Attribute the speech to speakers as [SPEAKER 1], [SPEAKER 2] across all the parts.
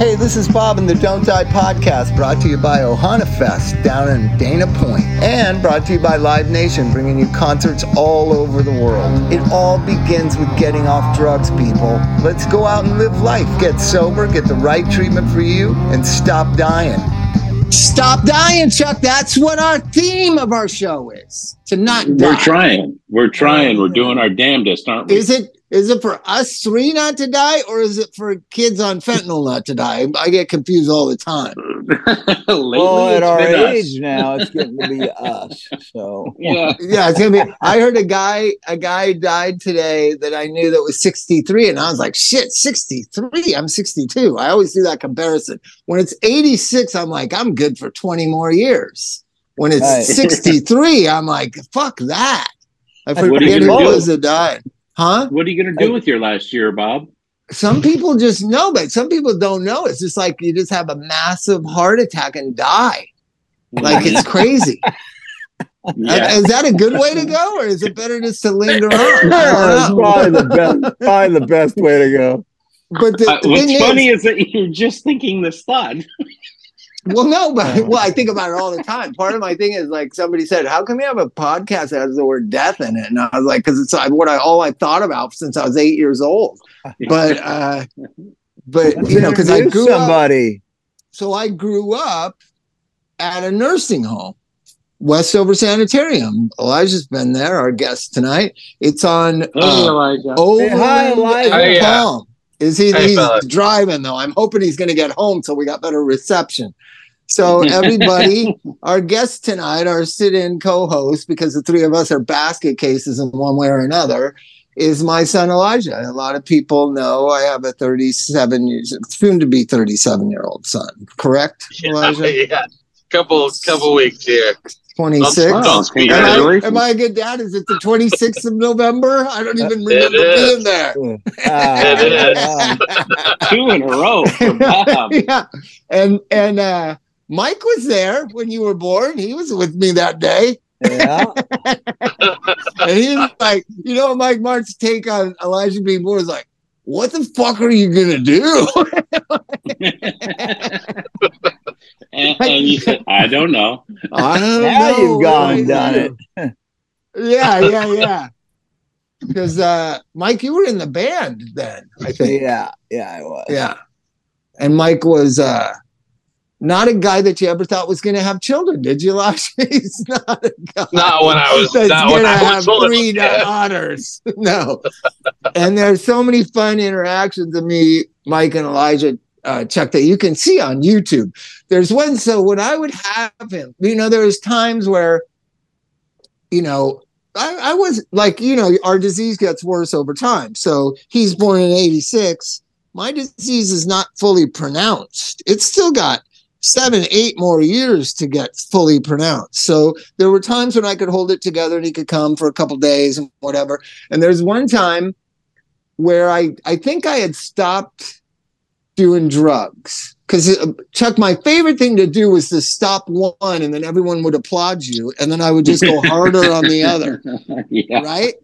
[SPEAKER 1] Hey, this is Bob in the Don't Die podcast, brought to you by Ohana Fest down in Dana Point, and brought to you by Live Nation, bringing you concerts all over the world. It all begins with getting off drugs, people. Let's go out and live life. Get sober, get the right treatment for you, and stop dying. Stop dying, Chuck. That's what our theme of our show is. To not die.
[SPEAKER 2] We're trying. We're trying. We're doing our damnedest, aren't we?
[SPEAKER 1] Is it is it for us three not to die, or is it for kids on fentanyl not to die? I get confused all the time.
[SPEAKER 2] Lately,
[SPEAKER 3] well, at our
[SPEAKER 2] been us.
[SPEAKER 3] age now, it's getting to be us. So
[SPEAKER 2] Yeah.
[SPEAKER 1] Yeah, it's gonna be. I heard a guy, a guy died today that I knew that was 63, and I was like, shit, 63. I'm 62. I always do that comparison. When it's 86, I'm like, I'm good for 20 more years. When it's
[SPEAKER 3] Right.
[SPEAKER 1] 63, I'm like, fuck that. I
[SPEAKER 3] What
[SPEAKER 1] forget who
[SPEAKER 2] gonna
[SPEAKER 1] it was that died. Huh?
[SPEAKER 2] What are you going to do with your last year, Bob?
[SPEAKER 1] some people just know, but some people don't know. It's just like you just have a massive heart attack and die. Like it's crazy.
[SPEAKER 2] yeah.
[SPEAKER 1] Is that a good way to go, or is it better just to linger on? I
[SPEAKER 3] that's probably the best, probably the best way to go.
[SPEAKER 1] But the,
[SPEAKER 2] Uh, what's funny
[SPEAKER 1] is,
[SPEAKER 2] is, that you're just thinking this thought.
[SPEAKER 1] well, no, but well, I think about it all the time. Part of my thing is like somebody said, "How come you have a podcast that has the word death in it?" And I was like, "Because it's like, what I all I thought about since I was eight years old." But, uh, but you know, because I
[SPEAKER 3] Introduce
[SPEAKER 1] grew up.
[SPEAKER 3] somebody.
[SPEAKER 1] so I grew up at a nursing home, Westover Sanitarium. Elijah's been there, our guest tonight. It's on uh,
[SPEAKER 2] Elijah.
[SPEAKER 1] Overland
[SPEAKER 3] hi, Elijah.
[SPEAKER 1] and
[SPEAKER 4] Hey, yeah.
[SPEAKER 1] Palm. Is he?
[SPEAKER 4] Hey,
[SPEAKER 1] he's
[SPEAKER 4] fellas.
[SPEAKER 1] driving though. I'm hoping he's going to get home so we got better reception. So everybody, our guests tonight, our sit-in co-host, because the three of us are basket cases in one way or another, is my son Elijah. A lot of people know I have a 37 years, soon to be 37 year old son. Correct, Elijah?
[SPEAKER 4] yeah. Couple couple weeks here.
[SPEAKER 1] 26.
[SPEAKER 4] Don't- don't-
[SPEAKER 2] Oh,
[SPEAKER 1] Am am I a good dad? Is it the 26th of November? I don't even remember
[SPEAKER 4] is.
[SPEAKER 1] being there.
[SPEAKER 4] It is.
[SPEAKER 3] yeah.
[SPEAKER 2] Two in a row Bob.
[SPEAKER 1] yeah. And and uh Mike was there when you were born. He was with me that day.
[SPEAKER 3] Yeah.
[SPEAKER 1] And he was like, you know, Mike Martt's take on Elijah being born is like, what the fuck are you gonna do?
[SPEAKER 2] and, and you said, I don't know.
[SPEAKER 1] I don't
[SPEAKER 3] Now
[SPEAKER 1] know.
[SPEAKER 3] you've gone and done
[SPEAKER 1] I
[SPEAKER 3] it.
[SPEAKER 1] Yeah, yeah, yeah. Because uh Mike, you were in the band then, I think.
[SPEAKER 3] Yeah. Yeah, I was.
[SPEAKER 1] Yeah. And Mike was uh not a guy that you ever thought was going to have children, did you, Elijah? He's not a guy.
[SPEAKER 4] Not when I was
[SPEAKER 1] that's
[SPEAKER 4] not when
[SPEAKER 1] gonna
[SPEAKER 4] I
[SPEAKER 1] have
[SPEAKER 4] was little.
[SPEAKER 1] three
[SPEAKER 4] Yeah.
[SPEAKER 1] daughters. No. and there's so many fun interactions of me, Mike and Elijah, uh, Chuck, that you can see on YouTube. There's one. So when I would have him, you know, there was times where, you know, I, I was like, you know, our disease gets worse over time. So he's born in 86. My disease is not fully pronounced. It's still got seven, eight more years to get fully pronounced. So there were times when I could hold it together and he could come for a couple days and whatever. And there's one time where I I think I had stopped doing drugs because uh, Chuck, my favorite thing to do was to stop one and then everyone would applaud you, and then I would just go harder on the other,
[SPEAKER 2] yeah.
[SPEAKER 1] right?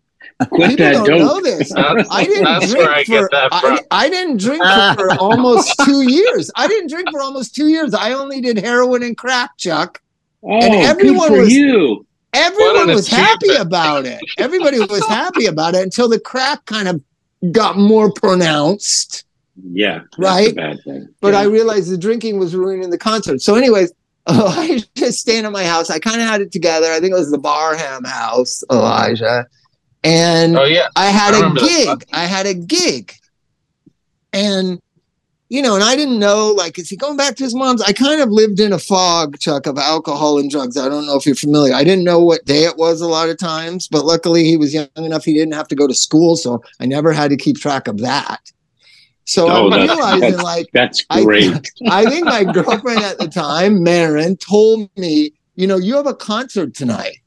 [SPEAKER 2] Quit
[SPEAKER 1] People
[SPEAKER 2] that
[SPEAKER 1] don't
[SPEAKER 2] dope.
[SPEAKER 1] know this.
[SPEAKER 4] That's,
[SPEAKER 1] I didn't drink for, I. I didn't drink for almost two years. I didn't drink for almost two years. I only did heroin and crack, Chuck.
[SPEAKER 2] Oh,
[SPEAKER 1] And everyone
[SPEAKER 2] good for
[SPEAKER 1] was-
[SPEAKER 2] you.
[SPEAKER 1] Everyone was happy about it. Everybody was happy about it until the crack kind of got more pronounced.
[SPEAKER 2] Yeah.
[SPEAKER 1] Right?
[SPEAKER 2] bad thing.
[SPEAKER 1] But
[SPEAKER 2] yeah.
[SPEAKER 1] I realized the drinking was ruining the concert. So, anyways, I just staying at my house. I kind of had it together. I think it was the Barham house, Elijah. And
[SPEAKER 4] Oh yeah.
[SPEAKER 1] I had
[SPEAKER 4] I
[SPEAKER 1] a gig. I had a gig. And, you know, and I didn't know, like, is he going back to his mom's? I kind of lived in a fog, Chuck, of alcohol and drugs. I don't know if you're familiar. I didn't know what day it was a lot of times, but luckily he was young enough he didn't have to go to school. So I never had to keep track of that. So
[SPEAKER 2] Oh,
[SPEAKER 1] I'm
[SPEAKER 2] that's-
[SPEAKER 1] realizing,
[SPEAKER 2] that's-
[SPEAKER 1] like,
[SPEAKER 2] That's
[SPEAKER 1] I-
[SPEAKER 2] great.
[SPEAKER 1] I think my girlfriend at the time, Marin, told me, you know, you have a concert tonight.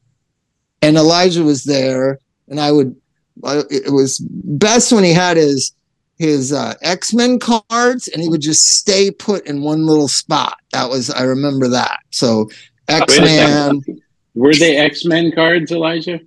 [SPEAKER 1] And Elijah was there. And I would, I- it was best when he had his, his uh, X Men cards and he would just stay put in one little spot. That was, I remember that. So X
[SPEAKER 2] Wait a
[SPEAKER 1] Man.
[SPEAKER 2] second. Were they X Men cards, Elijah?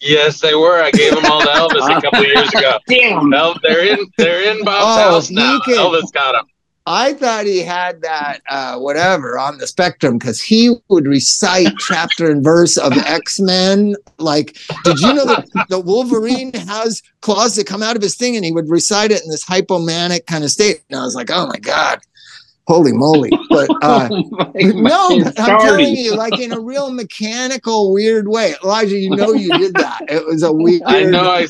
[SPEAKER 4] Yes, they were. I gave them all to Elvis a couple years ago.
[SPEAKER 2] Damn.
[SPEAKER 4] No, they're in they're in Bob's
[SPEAKER 1] Oh,
[SPEAKER 4] house now.
[SPEAKER 1] can-
[SPEAKER 4] Elvis got them.
[SPEAKER 1] I thought he had that uh, whatever on the spectrum because he would recite chapter and verse of X Men. Like, did you know that the Wolverine has claws that come out of his thing, and he would recite it in this hypomanic kind of state? And I was like, oh my god, holy moly! But uh,
[SPEAKER 2] Oh
[SPEAKER 1] no, I'm telling you, like in a real mechanical, weird way. Elijah, you know you did that. It was a weird,
[SPEAKER 4] I know. I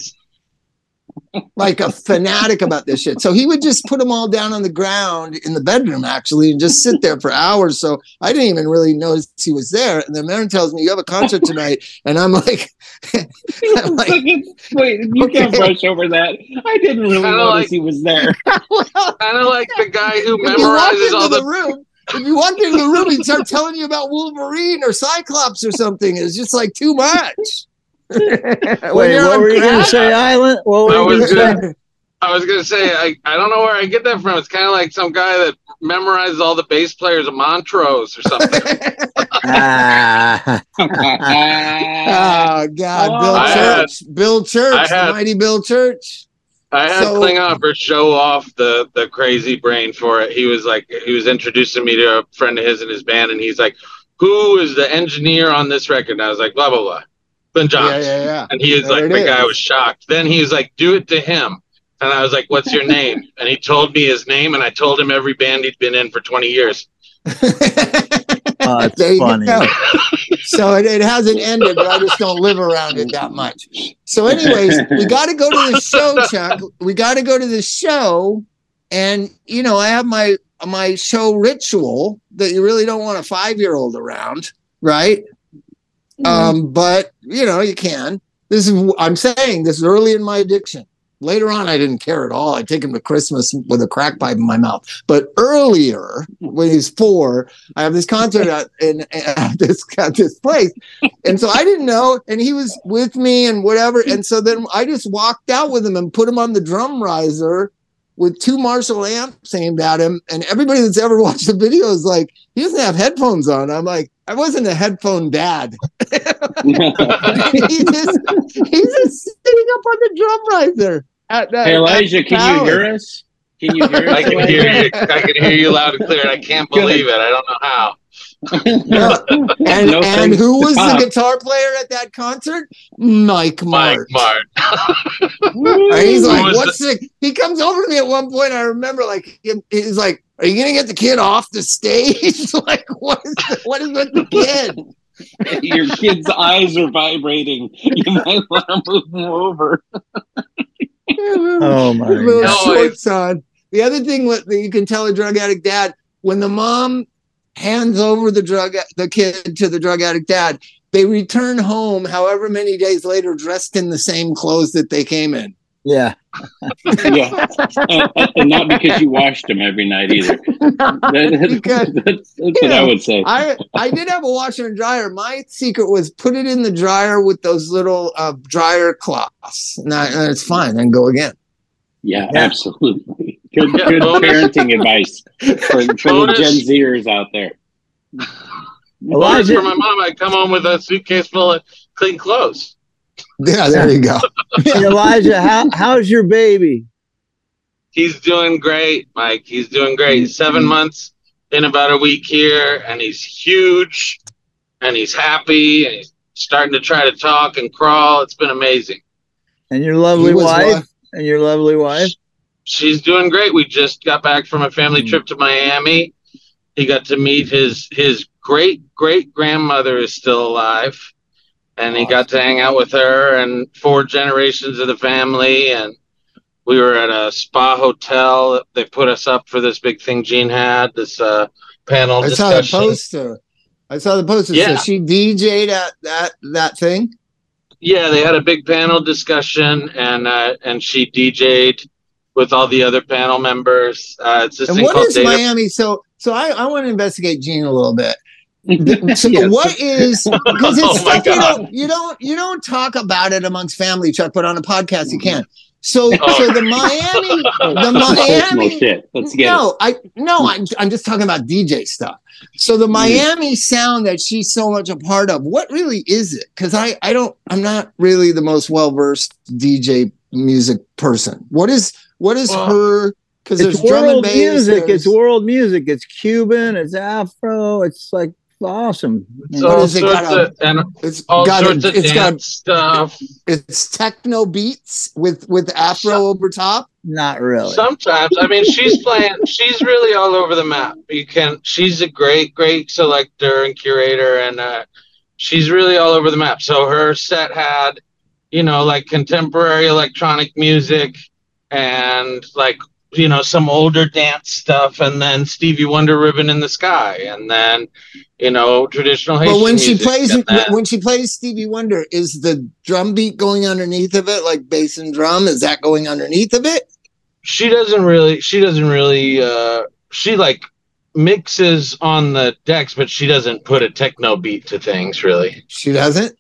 [SPEAKER 1] like a fanatic about this shit. So he would just put them all down on the ground in the bedroom, actually, and just sit there for hours. So I didn't even really notice he was there. And then Marin tells me, You have a concert tonight. And I'm like, I'm like
[SPEAKER 2] Wait, you can't
[SPEAKER 1] Okay.
[SPEAKER 2] brush over that. I didn't really
[SPEAKER 4] Kinda
[SPEAKER 2] notice
[SPEAKER 4] like-
[SPEAKER 2] he was there.
[SPEAKER 1] well,
[SPEAKER 4] kind of like the guy who
[SPEAKER 1] if you walk
[SPEAKER 4] memorizes all
[SPEAKER 1] the,
[SPEAKER 4] the.
[SPEAKER 1] room, if you walk into the room, he'd start telling you about Wolverine or Cyclops or something. It's just like too much. When
[SPEAKER 3] Wait, what were you going to say, Island? What were
[SPEAKER 4] I
[SPEAKER 3] you going
[SPEAKER 4] was
[SPEAKER 3] to say?
[SPEAKER 4] gonna- I was gonna say I, I don't know where I get that from. It's kind of like some guy that memorizes all the bass players of Montrose or something.
[SPEAKER 3] Ah,
[SPEAKER 1] Oh God, Bill
[SPEAKER 2] I
[SPEAKER 4] had-
[SPEAKER 1] Church, Bill Church,
[SPEAKER 4] had-
[SPEAKER 1] mighty Bill Church.
[SPEAKER 4] I had
[SPEAKER 1] So-
[SPEAKER 4] Klinghoffer show off the the crazy brain for it. He was like he was introducing me to a friend of his in his band, and he's like, "Who is the engineer on this record?" And I was like, "Blah blah blah, Ben
[SPEAKER 1] Yeah,
[SPEAKER 4] Johnson."
[SPEAKER 1] yeah, yeah.
[SPEAKER 4] And he was
[SPEAKER 1] There
[SPEAKER 4] like,
[SPEAKER 1] it
[SPEAKER 4] the guy was shocked. Then he was like, "Do it to him." And I was like, "What's your name?" And he told me his name, and I told him every band he'd been in for twenty years.
[SPEAKER 3] Oh, it's
[SPEAKER 1] there you
[SPEAKER 3] funny.
[SPEAKER 1] go. So it, it hasn't ended, but I just don't live around it that much. So, anyways, we got to go to the show, Chuck. We got to go to the show, and you know, I have my my show ritual that you really don't want a five year old around, right? Um, but you know, you can. This is I'm saying this is early in my addiction. Later on, I didn't care at all. I'd take him to Christmas with a crack pipe in my mouth. But earlier, when he's four, I have this concert at, in, at this at this place, and so I didn't know, and he was with me and whatever, and so then I just walked out with him and put him on the drum riser with two Marshall amps aimed at him, and everybody that's ever watched the video is like, he doesn't have headphones on. I'm like, I wasn't a headphone dad. he just, he's just sitting up on the drum riser. At that,
[SPEAKER 2] hey, Elijah, can you hear us? Can you hear us?
[SPEAKER 4] I can hear you. I can hear you loud and clear. I can't believe it. I don't know how.
[SPEAKER 1] No. and
[SPEAKER 2] No
[SPEAKER 1] and who
[SPEAKER 2] to
[SPEAKER 1] was the guitar player at that concert? Mike
[SPEAKER 4] Martt.
[SPEAKER 1] Mike
[SPEAKER 4] Martt.
[SPEAKER 1] Martt. He's like,
[SPEAKER 4] was
[SPEAKER 1] "What's the?" He comes over to me at one point. I remember, like, he- he's like, "Are you gonna get the kid off the stage? like, what is the, what is with the kid?"
[SPEAKER 2] Your kid's eyes are vibrating. You might want to move him over.
[SPEAKER 3] Oh, my
[SPEAKER 1] little
[SPEAKER 4] God.
[SPEAKER 1] shorts on. The other thing that you can tell a drug addict dad when the mom hands over the drug the kid to the drug addict dad, they return home however many days later dressed in the same clothes that they came in.
[SPEAKER 3] Yeah.
[SPEAKER 2] Yeah, and, and- and not because you washed them every night either. That-
[SPEAKER 1] Because-
[SPEAKER 2] that's, that's what I would say.
[SPEAKER 1] I I did have a washer and dryer. My secret was put it in the dryer with those little uh, dryer cloths. And, I, and it's fine. Then go again.
[SPEAKER 2] Yeah,
[SPEAKER 3] Yeah.
[SPEAKER 2] absolutely. Good,
[SPEAKER 4] Yeah,
[SPEAKER 2] good
[SPEAKER 4] bonus.
[SPEAKER 2] parenting advice for, for the Gen Zers out there.
[SPEAKER 4] Orders
[SPEAKER 3] Elijah-
[SPEAKER 4] for my mom. I come home with a suitcase full of clean clothes.
[SPEAKER 1] Yeah, there you go.
[SPEAKER 3] Hey, Elijah, how, how's your baby?
[SPEAKER 4] He's doing great, Mike. He's doing great. Seven months in about a week here, and he's huge, and he's happy, and he's starting to try to talk and crawl. It's been amazing.
[SPEAKER 3] And your lovely
[SPEAKER 1] He
[SPEAKER 3] wife?
[SPEAKER 1] wa-
[SPEAKER 3] And your lovely wife?
[SPEAKER 4] She's doing great. We just got back from a family
[SPEAKER 3] Hmm.
[SPEAKER 4] trip to Miami. He got to meet his his great great grandmother is still alive, and he got to hang out with her and four generations of the family. And we were at a spa hotel. They put us up for this big thing Gene had this uh, panel discussion.
[SPEAKER 1] I saw the poster. I saw the poster.
[SPEAKER 4] Yeah.
[SPEAKER 1] So she DJ'd at that that thing.
[SPEAKER 4] Yeah, they had a big panel discussion, and uh, and she DJ'd with all the other panel members. Uh, it's this
[SPEAKER 1] And
[SPEAKER 4] thing
[SPEAKER 1] what
[SPEAKER 4] called
[SPEAKER 1] is
[SPEAKER 4] Data
[SPEAKER 1] Miami? So so I, I want to investigate Gene a little bit. So what is because it's
[SPEAKER 4] Oh
[SPEAKER 1] stuff you don't you don't you don't talk about it amongst family, Chuck, but on a podcast you can. So
[SPEAKER 4] Oh.
[SPEAKER 1] so the Miami the Miami
[SPEAKER 2] shit. Let's get
[SPEAKER 1] no, I no, I'm I'm just talking about DJ stuff. So the mm. Miami sound that she's so much a part of, what really is it? Because I I don't I'm not really the most well versed DJ music person. What is what is
[SPEAKER 4] Well-
[SPEAKER 1] her because there's
[SPEAKER 3] It's
[SPEAKER 1] drum and
[SPEAKER 3] world
[SPEAKER 1] bass.
[SPEAKER 3] music.
[SPEAKER 1] there's-
[SPEAKER 3] It's world music. It's Cuban. It's Afro. It's like awesome.
[SPEAKER 4] It's all
[SPEAKER 1] is it
[SPEAKER 4] sorts
[SPEAKER 1] got
[SPEAKER 4] of, and
[SPEAKER 1] it's
[SPEAKER 4] all
[SPEAKER 1] got
[SPEAKER 4] sorts
[SPEAKER 1] a,
[SPEAKER 4] of
[SPEAKER 1] it's got
[SPEAKER 4] stuff.
[SPEAKER 1] it's techno beats with with afro over top.
[SPEAKER 3] Not really.
[SPEAKER 4] Sometimes, I mean, she's playing. She's really all over the map. You can. She's a great, great selector and curator, and uh, she's really all over the map. So her set had, you know, like contemporary electronic music, and like you know some older dance stuff, and then Stevie Wonder "Ribbon in the Sky," and then you know traditional Haitian
[SPEAKER 1] But when she plays when she plays Stevie Wonder, is the drum beat going underneath of it, like bass and drum? Is that going underneath of it?
[SPEAKER 4] she doesn't really she doesn't really uh she like mixes on the decks but she doesn't put a techno beat to things really
[SPEAKER 1] She doesn't.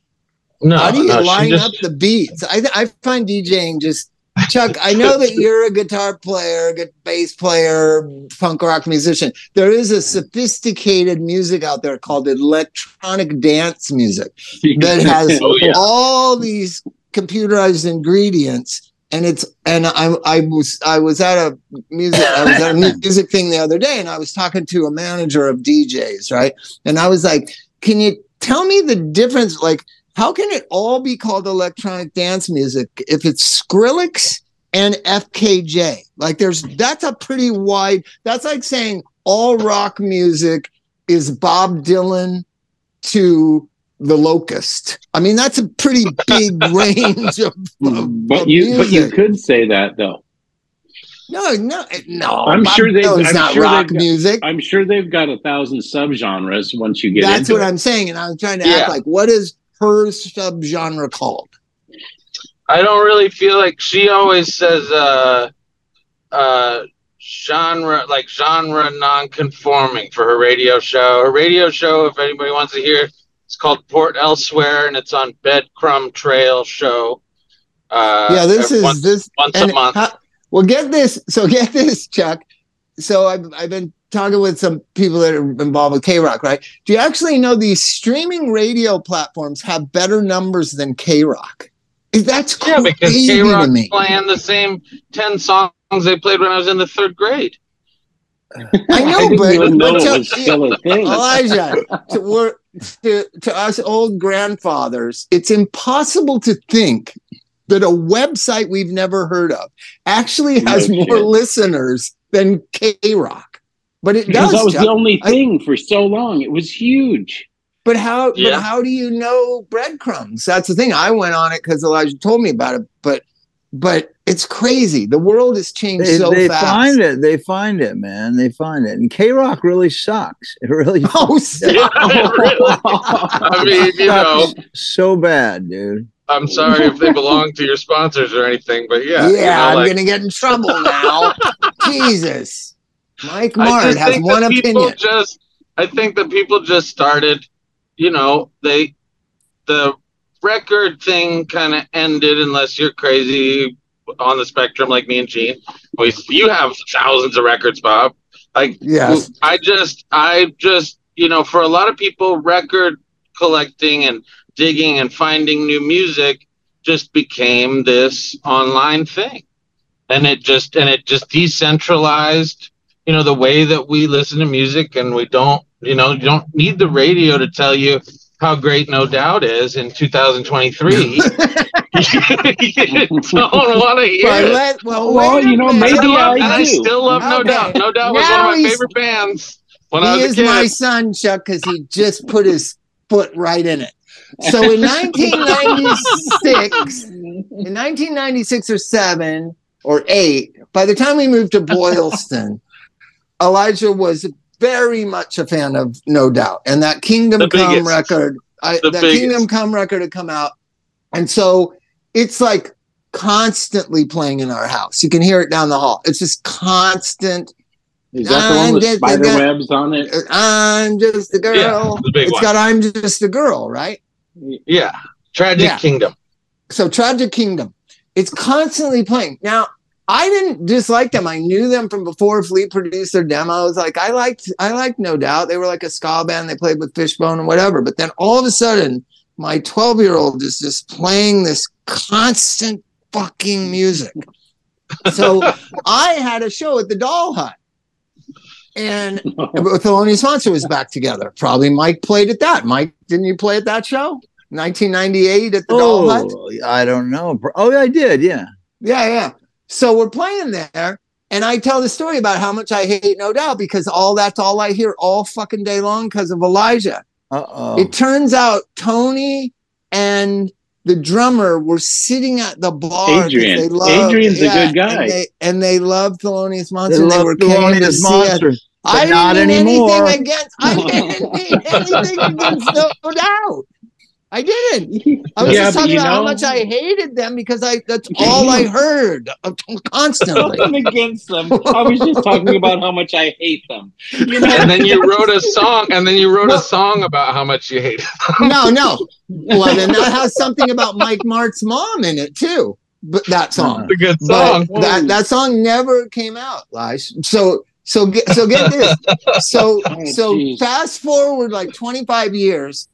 [SPEAKER 4] no
[SPEAKER 1] How do you
[SPEAKER 4] no,
[SPEAKER 1] line
[SPEAKER 4] just-
[SPEAKER 1] up the beats? I I find DJing just Chuck. I know that you're a guitar player, good bass player, punk rock musician. There is a sophisticated music out there called electronic dance music that has
[SPEAKER 2] Oh, yeah.
[SPEAKER 1] all these computerized ingredients and it's and I I was I was at a music I was at a music thing the other day and I was talking to a manager of DJs right and I was like can you tell me the difference like how can it all be called electronic dance music if it's Skrillex and FKJ like there's that's a pretty wide that's like saying all rock music is Bob Dylan to the locust. I mean, that's a pretty big range of, of
[SPEAKER 2] but
[SPEAKER 1] of
[SPEAKER 2] you but you could say that though.
[SPEAKER 1] no, no, no.
[SPEAKER 2] I'm
[SPEAKER 1] Bob
[SPEAKER 2] sure they- I'm
[SPEAKER 1] not
[SPEAKER 2] sure
[SPEAKER 1] rock
[SPEAKER 2] they've got-
[SPEAKER 1] music.
[SPEAKER 2] I'm sure they've got a thousand subgenres once you get
[SPEAKER 1] That's what
[SPEAKER 2] it.
[SPEAKER 1] I'm saying, and I'm trying to
[SPEAKER 4] Yeah.
[SPEAKER 1] act like what is her subgenre called?
[SPEAKER 4] i don't really feel like she always says uh uh genre like genre non-conforming for her radio show her radio show if anybody wants to hear it's called port elsewhere and it's on bedcrumb trail show uh
[SPEAKER 1] yeah, this is
[SPEAKER 4] once,
[SPEAKER 1] this.
[SPEAKER 4] once a month
[SPEAKER 1] how- well, get this. So get this, Chuck. So I've I've been talking with some people that are involved with K Rock, right? Do you actually know these streaming radio platforms have better numbers than K Rock? That's
[SPEAKER 4] Yeah, because K Rock playing the same ten songs they played when I was in the third grade.
[SPEAKER 1] I know,
[SPEAKER 2] didn't
[SPEAKER 1] but,
[SPEAKER 2] even know
[SPEAKER 1] but to-
[SPEAKER 2] was still a thing.
[SPEAKER 1] Elijah, to, we're, to, to us old grandfathers, it's impossible to think that a website we've never heard of actually has
[SPEAKER 2] No
[SPEAKER 1] more listeners than K Rock. But it
[SPEAKER 2] because
[SPEAKER 1] does.
[SPEAKER 2] that was
[SPEAKER 1] Chuck.
[SPEAKER 2] the only
[SPEAKER 1] I-
[SPEAKER 2] thing for so long. It was huge.
[SPEAKER 1] but how?
[SPEAKER 4] Yeah.
[SPEAKER 1] But how do you know breadcrumbs? That's the thing. I went on it because Elijah told me about it. But but it's crazy. The world has changed
[SPEAKER 3] They,
[SPEAKER 1] so
[SPEAKER 3] they
[SPEAKER 1] fast.
[SPEAKER 3] find it. They find it, man. They find it. And K Rock really sucks. It really
[SPEAKER 1] Oh, so-
[SPEAKER 4] Yeah, really. I mean, you know,
[SPEAKER 3] so bad, dude.
[SPEAKER 4] I'm sorry if they belong to your sponsors or anything, but yeah,
[SPEAKER 1] yeah,
[SPEAKER 4] you know,
[SPEAKER 1] I'm gonna get in trouble now. Jesus, Mike
[SPEAKER 4] Martt
[SPEAKER 1] has
[SPEAKER 4] think
[SPEAKER 1] one opinion.
[SPEAKER 4] just, I think that people just started, you know, they, the record thing kind of ended unless you're crazy on the spectrum like me and Gene. We, you have thousands of records, Bob. Like
[SPEAKER 1] Yes.
[SPEAKER 4] I just, I just, you know, for a lot of people, record collecting and digging and finding new music just became this online thing. And it just, and it just decentralized, you know, the way that we listen to music and we don't, you know, you don't need the radio to tell you how great No Doubt is in 2023. you don't want to hear
[SPEAKER 1] But
[SPEAKER 4] it.
[SPEAKER 1] let, well,
[SPEAKER 2] Well, you know,
[SPEAKER 1] minute.
[SPEAKER 4] I
[SPEAKER 2] maybe
[SPEAKER 4] love,
[SPEAKER 2] I
[SPEAKER 4] and I still love No Doubt. No Doubt was
[SPEAKER 1] Now
[SPEAKER 4] one of my favorite bands when I
[SPEAKER 1] he
[SPEAKER 4] was
[SPEAKER 1] is
[SPEAKER 4] a kid.
[SPEAKER 1] my son, Chuck, because he just put his foot right in it. So in 1996, in 1996 or seven or eight, by the time we moved to Boylston, Elijah was very much a fan of No Doubt, and that Kingdom
[SPEAKER 4] The
[SPEAKER 1] Come
[SPEAKER 4] biggest.
[SPEAKER 1] record, I,
[SPEAKER 4] The
[SPEAKER 1] that
[SPEAKER 4] biggest.
[SPEAKER 1] Kingdom Come record had come out, and so it's like constantly playing in our house. You can hear it down the hall. It's just constant.
[SPEAKER 2] Is that the one
[SPEAKER 1] I'm
[SPEAKER 2] with
[SPEAKER 1] just a
[SPEAKER 2] spider
[SPEAKER 1] guy-
[SPEAKER 2] webs on it?
[SPEAKER 1] I'm just a girl.
[SPEAKER 4] Yeah, the big
[SPEAKER 1] It's
[SPEAKER 4] one.
[SPEAKER 1] got I'm just a girl, right?
[SPEAKER 4] yeah, Tragic
[SPEAKER 1] Yeah.
[SPEAKER 4] Kingdom.
[SPEAKER 1] So Tragic Kingdom. It's constantly playing. Now, I didn't dislike them. I knew them from before Fleet produced their demos. Like I liked I liked No Doubt. They were like a ska band. They played with Fishbone and whatever. But then all of a sudden, my 12-year-old is just playing this constant fucking music. So I had a show at the Doll Hut. And Thelonious Monster was back together. Probably Mike played at that. Mike, didn't you play at that show? 1998 at the Doll Hut?
[SPEAKER 3] Oh, I don't know. Oh, I did. Yeah.
[SPEAKER 1] Yeah, yeah. So we're playing there, and I tell the story about how much I hate No Doubt because all that's all I hear all fucking day long because of Elijah.
[SPEAKER 3] Uh oh.
[SPEAKER 1] It turns out Tony and the drummer were sitting at the bar.
[SPEAKER 2] Adrian.
[SPEAKER 1] They loved,
[SPEAKER 2] Adrian's a good guy.
[SPEAKER 1] And they, and they loved Thelonious
[SPEAKER 3] They
[SPEAKER 1] Monster. and They,
[SPEAKER 3] love
[SPEAKER 1] were
[SPEAKER 3] the
[SPEAKER 1] came to
[SPEAKER 3] Thelonious
[SPEAKER 1] see us. I
[SPEAKER 3] but
[SPEAKER 1] didn't
[SPEAKER 3] not
[SPEAKER 1] mean
[SPEAKER 3] anymore.
[SPEAKER 1] anything against. I didn't mean anything against No Doubt. I didn't. I was
[SPEAKER 2] Yeah,
[SPEAKER 1] just talking
[SPEAKER 2] you
[SPEAKER 1] about how much I hated them because I that's all I heard uh, constantly.
[SPEAKER 2] Nothing against them. I was just talking about how much I hate them. You know?
[SPEAKER 4] And then you wrote a song, and then you wrote a song about how much you hate. it.
[SPEAKER 1] no, no. Well, then that has something about Mike Martt's mom in it too. But that song,
[SPEAKER 4] It's a good
[SPEAKER 1] but
[SPEAKER 4] song.
[SPEAKER 1] that that song never came out, Lish. So so get so get this. So
[SPEAKER 2] Oh,
[SPEAKER 1] so
[SPEAKER 2] geez.
[SPEAKER 1] fast forward like 25 years.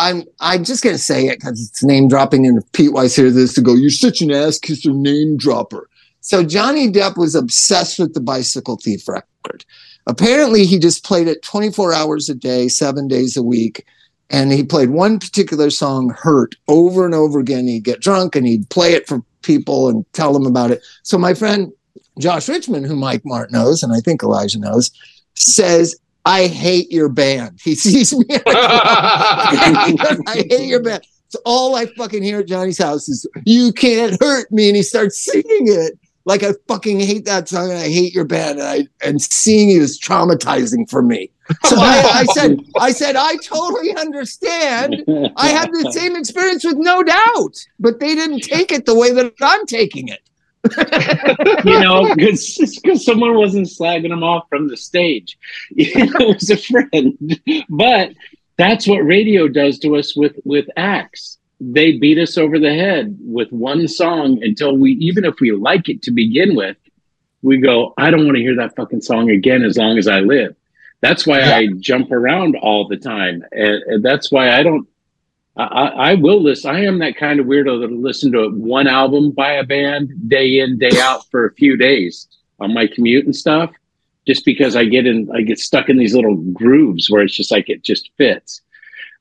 [SPEAKER 1] I'm I'm just gonna say it because it's name dropping, and if Pete Weiss hears this to go, you're such an ass kisser name dropper. So Johnny Depp was obsessed with the bicycle thief record. Apparently, he just played it 24 hours a day, seven days a week. And he played one particular song, Hurt, over and over again. He'd get drunk and he'd play it for people and tell them about it. So my friend Josh Richman, who Mike Martt knows, and I think Elijah knows, says, I hate your band. He sees me. I hate your band. It's all I fucking hear at Johnny's house is you can't hurt me. And he starts singing it like I fucking hate that song and I hate your band. And I and seeing you is traumatizing for me. So I, I said, I said, I totally understand. I had the same experience with no doubt, but they didn't take it the way that I'm taking it.
[SPEAKER 2] You know, because someone wasn't slagging them off from the stage. it was a friend. But that's what radio does to us with with acts. They beat us over the head with one song until we, even if we like it to begin with, we go, I don't want to hear that fucking song again as long as I live. That's why I jump around all the time, and, and that's why I don't. I, I will listen. I am that kind of weirdo that'll listen to one album by a band day in day out for a few days on my commute and stuff, just because I get in, I get stuck in these little grooves where it's just like it just fits.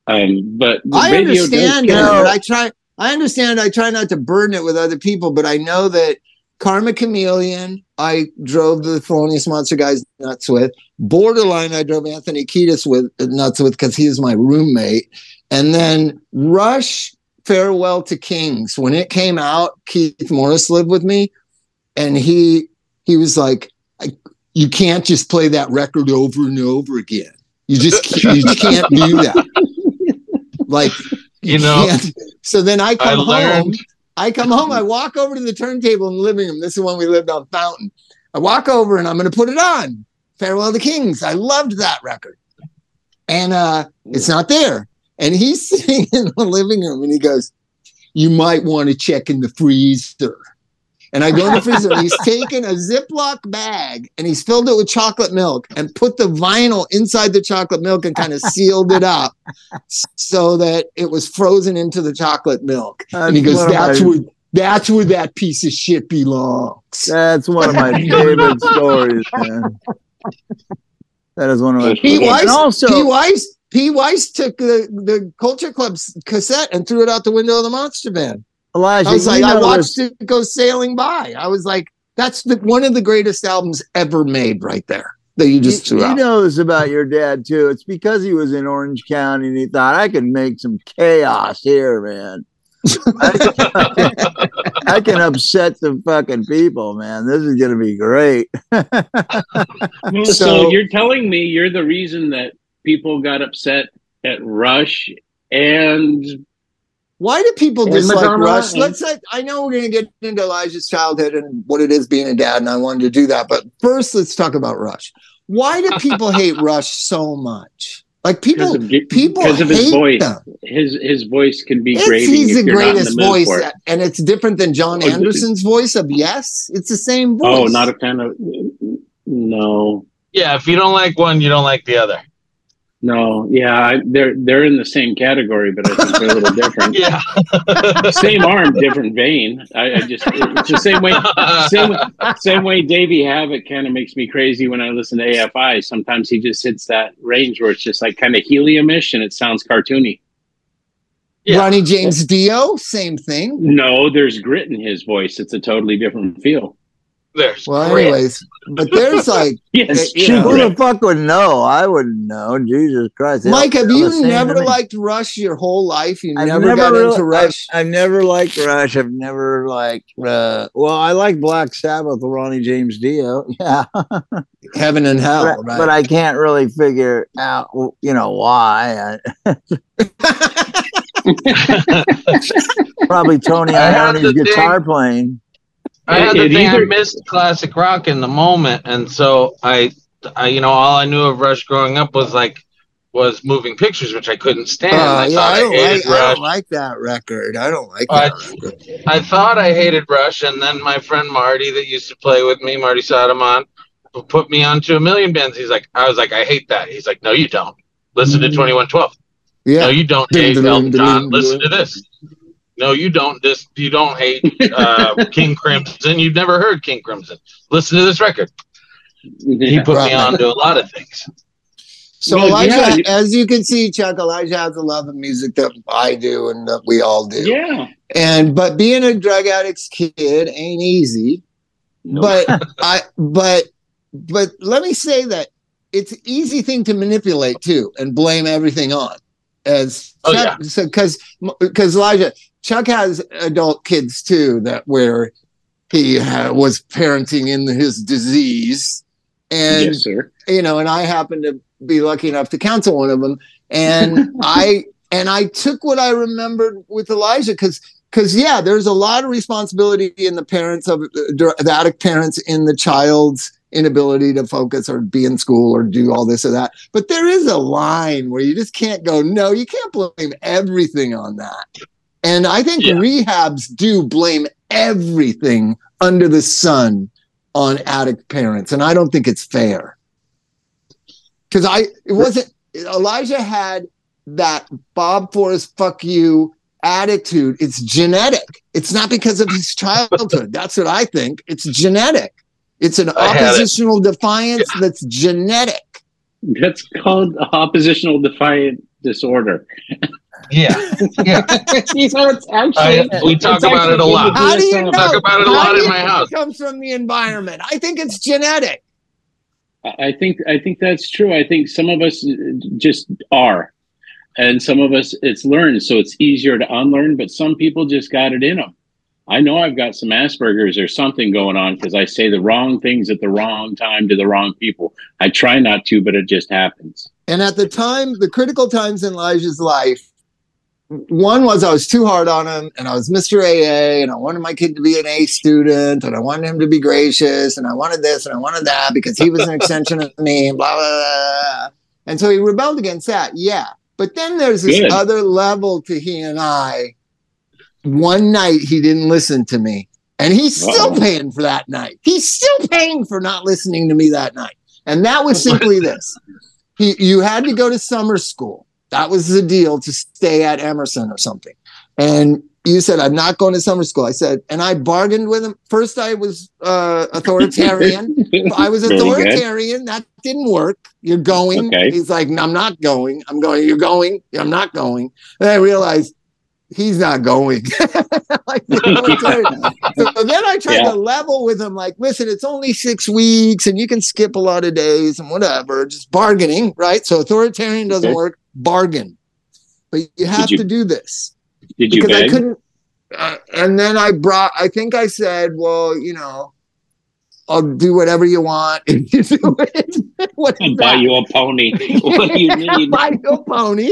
[SPEAKER 2] Um, but
[SPEAKER 1] I understand that, I try. I understand. I try not to burden it with other people, but I know that Karma Chameleon, I drove the Thelonious Monster guys nuts with. Borderline, I drove Anthony Kiedis with nuts with because he was my roommate. And then Rush, Farewell to Kings. When it came out, Keith Morris lived with me, and he he was like, I, "You can't just play that record over and over again. You just you can't do that." Like
[SPEAKER 4] You know,
[SPEAKER 1] can't. So then I
[SPEAKER 4] I
[SPEAKER 1] come home.
[SPEAKER 4] learned.
[SPEAKER 1] I come home. I walk over to the turntable in the living room. This is when we lived on Fountain. I walk over and I'm going to put it on. Farewell to Kings. I loved that record, and uh, it's not there. And he's sitting in the living room and he goes, "You might want to check in the freezer." And I go in the freezer. and he's taken a Ziploc bag and he's filled it with chocolate milk and put the vinyl inside the chocolate milk and kind of sealed it up so that it was frozen into the chocolate milk. and he goes, "That's
[SPEAKER 3] my-
[SPEAKER 1] where that's where that piece of shit belongs."
[SPEAKER 3] That's one of my favorite stories, man. That is one of my
[SPEAKER 1] P.
[SPEAKER 3] favorite.
[SPEAKER 1] Weiss,
[SPEAKER 3] And also,
[SPEAKER 1] P. Weiss, P. Weiss took the the Culture Club's cassette and threw it out the window of the Monster Van.
[SPEAKER 3] Elijah,
[SPEAKER 1] I was like, I watched
[SPEAKER 3] this-
[SPEAKER 1] it go sailing by. I was like, that's the one of the greatest albums ever made, right there. That you just
[SPEAKER 3] you,
[SPEAKER 1] threw
[SPEAKER 3] you
[SPEAKER 1] out.
[SPEAKER 3] know this about your dad too. It's because he was in Orange County and he thought I can make some chaos here, man. I, I can upset the fucking people, man. This is gonna be great.
[SPEAKER 2] Well, so,
[SPEAKER 1] So-
[SPEAKER 2] you're telling me you're the reason that people got upset at Rush and
[SPEAKER 1] Why do people dislike
[SPEAKER 2] Madonna
[SPEAKER 1] Rush?
[SPEAKER 2] and-
[SPEAKER 1] Let's say I know we're gonna get into Elijah's childhood and what it is being a dad, and I wanted to do that. But first, let's talk about Rush. Why do people hate Rush so much? Like people,
[SPEAKER 2] of,
[SPEAKER 1] people
[SPEAKER 2] because of his
[SPEAKER 1] hate
[SPEAKER 2] voice.
[SPEAKER 1] them.
[SPEAKER 2] His his voice can be
[SPEAKER 1] It's,
[SPEAKER 2] grating
[SPEAKER 1] he's the
[SPEAKER 2] you're not in
[SPEAKER 1] greatest
[SPEAKER 2] the
[SPEAKER 1] voice,
[SPEAKER 2] it.
[SPEAKER 1] and it's different than Jon
[SPEAKER 2] Oh, this is-
[SPEAKER 1] Anderson's voice of Yes. It's the same voice.
[SPEAKER 2] Oh, not a fan of no.
[SPEAKER 4] Yeah, if you don't like one, you don't like the other.
[SPEAKER 2] No, yeah, I, they're they're in the same category, but I think they're a little different.
[SPEAKER 4] Yeah.
[SPEAKER 2] same arm, different vein. I, I just it's the same way. Same, same way Davey Havok kind of makes me crazy when I listen to AFI. Sometimes he just hits that range where it's just like kind of heliumish and it sounds cartoony.
[SPEAKER 4] Yeah.
[SPEAKER 1] Ronnie James Dio, same thing.
[SPEAKER 2] No, there's grit in his voice. It's a totally different feel.
[SPEAKER 4] There's
[SPEAKER 1] Well,
[SPEAKER 4] grit.
[SPEAKER 1] anyways, but there's like,
[SPEAKER 2] Yes,
[SPEAKER 1] you
[SPEAKER 3] Who
[SPEAKER 1] know,
[SPEAKER 2] grit.
[SPEAKER 3] the fuck would know? I wouldn't know. Jesus Christ. They
[SPEAKER 1] Mike, have you never liked Rush your whole life? You
[SPEAKER 3] I've
[SPEAKER 1] never, got
[SPEAKER 3] really-
[SPEAKER 1] into Rush.
[SPEAKER 3] I've, I've never liked Rush. I've never liked. Uh, well, I like Black Sabbath with Ronnie James Dio. Yeah,
[SPEAKER 1] Heaven and Hell,
[SPEAKER 3] but,
[SPEAKER 1] right?
[SPEAKER 3] but I can't really figure out, you know, why. Probably Tony
[SPEAKER 4] I
[SPEAKER 3] Iommi's
[SPEAKER 4] the
[SPEAKER 3] guitar playing.
[SPEAKER 4] I had the
[SPEAKER 2] it
[SPEAKER 4] thing I missed classic rock in the moment, and so I, I, you know, all I knew of Rush growing up was like was moving pictures, which I couldn't stand.
[SPEAKER 1] Uh,
[SPEAKER 4] I
[SPEAKER 1] yeah,
[SPEAKER 4] thought
[SPEAKER 1] I
[SPEAKER 4] I,
[SPEAKER 1] don't
[SPEAKER 4] hated
[SPEAKER 1] like. I don't like that record. I don't like
[SPEAKER 4] I-
[SPEAKER 1] that record.
[SPEAKER 4] I thought I hated Rush, and then my friend Marty that used to play with me, Marty Sotomon, put me onto a million bands. He's like, I was like, I hate that. He's like, No, you don't. Listen to Twenty One Twelve.
[SPEAKER 1] Yeah.
[SPEAKER 4] No, you don't
[SPEAKER 1] Ding,
[SPEAKER 4] hate Elton John. Listen to this. No, you don't. This you don't hate uh, King Crimson. You've never heard King Crimson. Listen to this record. He
[SPEAKER 2] Yeah.
[SPEAKER 4] put me
[SPEAKER 1] Right.
[SPEAKER 4] on to a lot of things.
[SPEAKER 1] So
[SPEAKER 2] Well,
[SPEAKER 1] Elijah,
[SPEAKER 2] yeah,
[SPEAKER 1] as you can see, Chuck, Elijah has a love of music that I do and that we all do.
[SPEAKER 2] yeah.
[SPEAKER 1] And but being a drug addict's kid ain't easy.
[SPEAKER 2] No.
[SPEAKER 1] But I but but let me say that it's an easy thing to manipulate too and blame everything on. As
[SPEAKER 4] Oh,
[SPEAKER 1] Chuck, so because because Elijah Chuck has adult kids too that where he uh, was parenting in his disease and
[SPEAKER 2] yes,
[SPEAKER 1] you know, and I happened to be lucky enough to counsel one of them, and I and I took what I remembered with Elijah because because yeah, there's a lot of responsibility in the parents of the addict parents in the child's inability to focus or be in school or do all this or that. But there is a line where you just can't go, no, you can't blame everything on that. And I think
[SPEAKER 4] Yeah.
[SPEAKER 1] rehabs do blame everything under the sun on addict parents. And I don't think it's fair. Because I it wasn't Elijah had that Bob Forrest fuck you attitude. It's genetic. It's not because of his childhood. That's what I think. It's genetic. It's an
[SPEAKER 4] I had it.
[SPEAKER 1] oppositional defiance that's genetic.
[SPEAKER 2] That's called oppositional defiant disorder.
[SPEAKER 4] Yeah, yeah.
[SPEAKER 2] See, so it's
[SPEAKER 4] I, we talk
[SPEAKER 2] it's
[SPEAKER 4] about it a lot.
[SPEAKER 1] How do you know?
[SPEAKER 4] Talk about it a lot in my house.
[SPEAKER 1] It comes from the environment. I think it's genetic.
[SPEAKER 2] I I think I think that's true. I think some of us uh, just are, and some of us it's learned, so it's easier to unlearn. But some people just got it in them. I know I've got some Asperger's or something going on because I say the wrong things at the wrong time to the wrong people. I try not to, but it just happens.
[SPEAKER 1] And at the time, the critical times in Elijah's life, one was I was too hard on him and I was Mr. AA and I wanted my kid to be an A student and I wanted him to be gracious and I wanted this and I wanted that because he was an extension of me and blah, blah, blah. And so he rebelled against that. Yeah. But then there's this
[SPEAKER 2] Good.
[SPEAKER 1] other level to he and I. One night he didn't listen to me and he's still paying for that night. He's still paying for not listening to me that night. And that was simply this he, you had to go to summer school. That was the deal to stay at Emerson or something. And you said, I'm not going to summer school. I said, and I bargained with him. First, I was uh, authoritarian. I was authoritarian. That didn't work. You're going.
[SPEAKER 2] Okay.
[SPEAKER 1] He's like, no, I'm not going. I'm going. You're going. I'm not going. And I realized he's not going. Like, so then I tried
[SPEAKER 2] Yeah.
[SPEAKER 1] to level with him, like, listen, it's only six weeks and you can skip a lot of days and whatever, just bargaining, right? So authoritarian doesn't
[SPEAKER 2] Okay.
[SPEAKER 1] work, bargain. But you have
[SPEAKER 2] you-
[SPEAKER 1] to do this
[SPEAKER 2] Did you
[SPEAKER 1] because I couldn't. Uh, and then I brought, I think I said, well, you know, I'll do whatever you want if you do it. what is
[SPEAKER 2] buy you a pony. what do you need?
[SPEAKER 1] buy you a pony.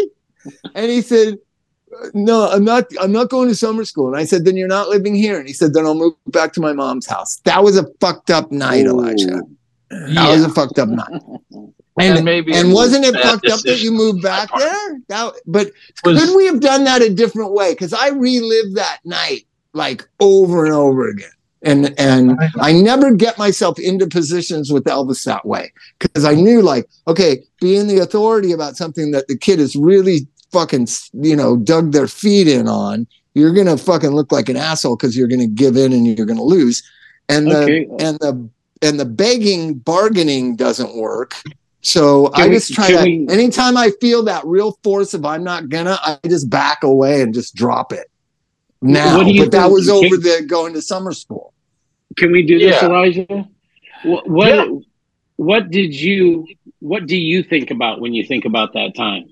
[SPEAKER 1] And he said, no, I'm not, I'm not going to summer school. And I said, then you're not living here. And he said, then I'll move back to my mom's house. That was a fucked up night, Elijah.
[SPEAKER 2] Ooh.
[SPEAKER 1] That was a fucked up night.
[SPEAKER 4] And
[SPEAKER 1] And,
[SPEAKER 4] maybe
[SPEAKER 1] and
[SPEAKER 4] it
[SPEAKER 1] wasn't it fucked up that you moved back there? That, but
[SPEAKER 4] Was-
[SPEAKER 1] could we have done that a different way? Because I relived that night like over and over again. And and I never get myself into positions with Elvis that way because I knew like, okay, being the authority about something that the kid is really fucking, you know, dug their feet in on, you're gonna fucking look like an asshole because you're gonna give in and you're gonna lose. And the
[SPEAKER 2] Okay.
[SPEAKER 1] and the and the begging bargaining doesn't work. So I
[SPEAKER 2] Can we-
[SPEAKER 1] just try to
[SPEAKER 2] we-
[SPEAKER 1] anytime I feel that real force of I'm not gonna, I just back away and just drop it. Now,
[SPEAKER 2] What do you
[SPEAKER 1] but that
[SPEAKER 2] think-
[SPEAKER 1] was
[SPEAKER 2] can-
[SPEAKER 1] over the going to summer school.
[SPEAKER 2] Can we do this,
[SPEAKER 4] Yeah.
[SPEAKER 2] Elijah? What what,
[SPEAKER 4] Yeah.
[SPEAKER 2] what did you what do you think about when you think about that time?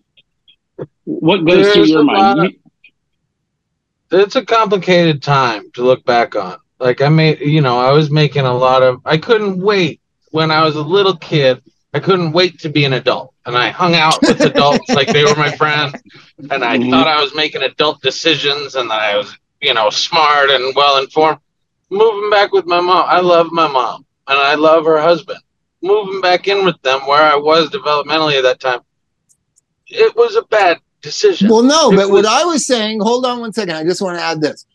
[SPEAKER 2] What goes through your mind?
[SPEAKER 4] of- it's a complicated time to look back on. Like I made, you know, I was making a lot of. I couldn't wait when I was a little kid. I couldn't wait to be an adult, and I hung out with adults like they were my friends, and I
[SPEAKER 2] Mhm.
[SPEAKER 4] thought I was making adult decisions, and that I was, you know, smart and well informed. Moving back with my mom, I love my mom, and I love her husband. Moving back in with them, where I was developmentally at that time, it was a bad decision.
[SPEAKER 1] Well, no,
[SPEAKER 4] It
[SPEAKER 1] but what I was saying, hold on one second. I just want to add this.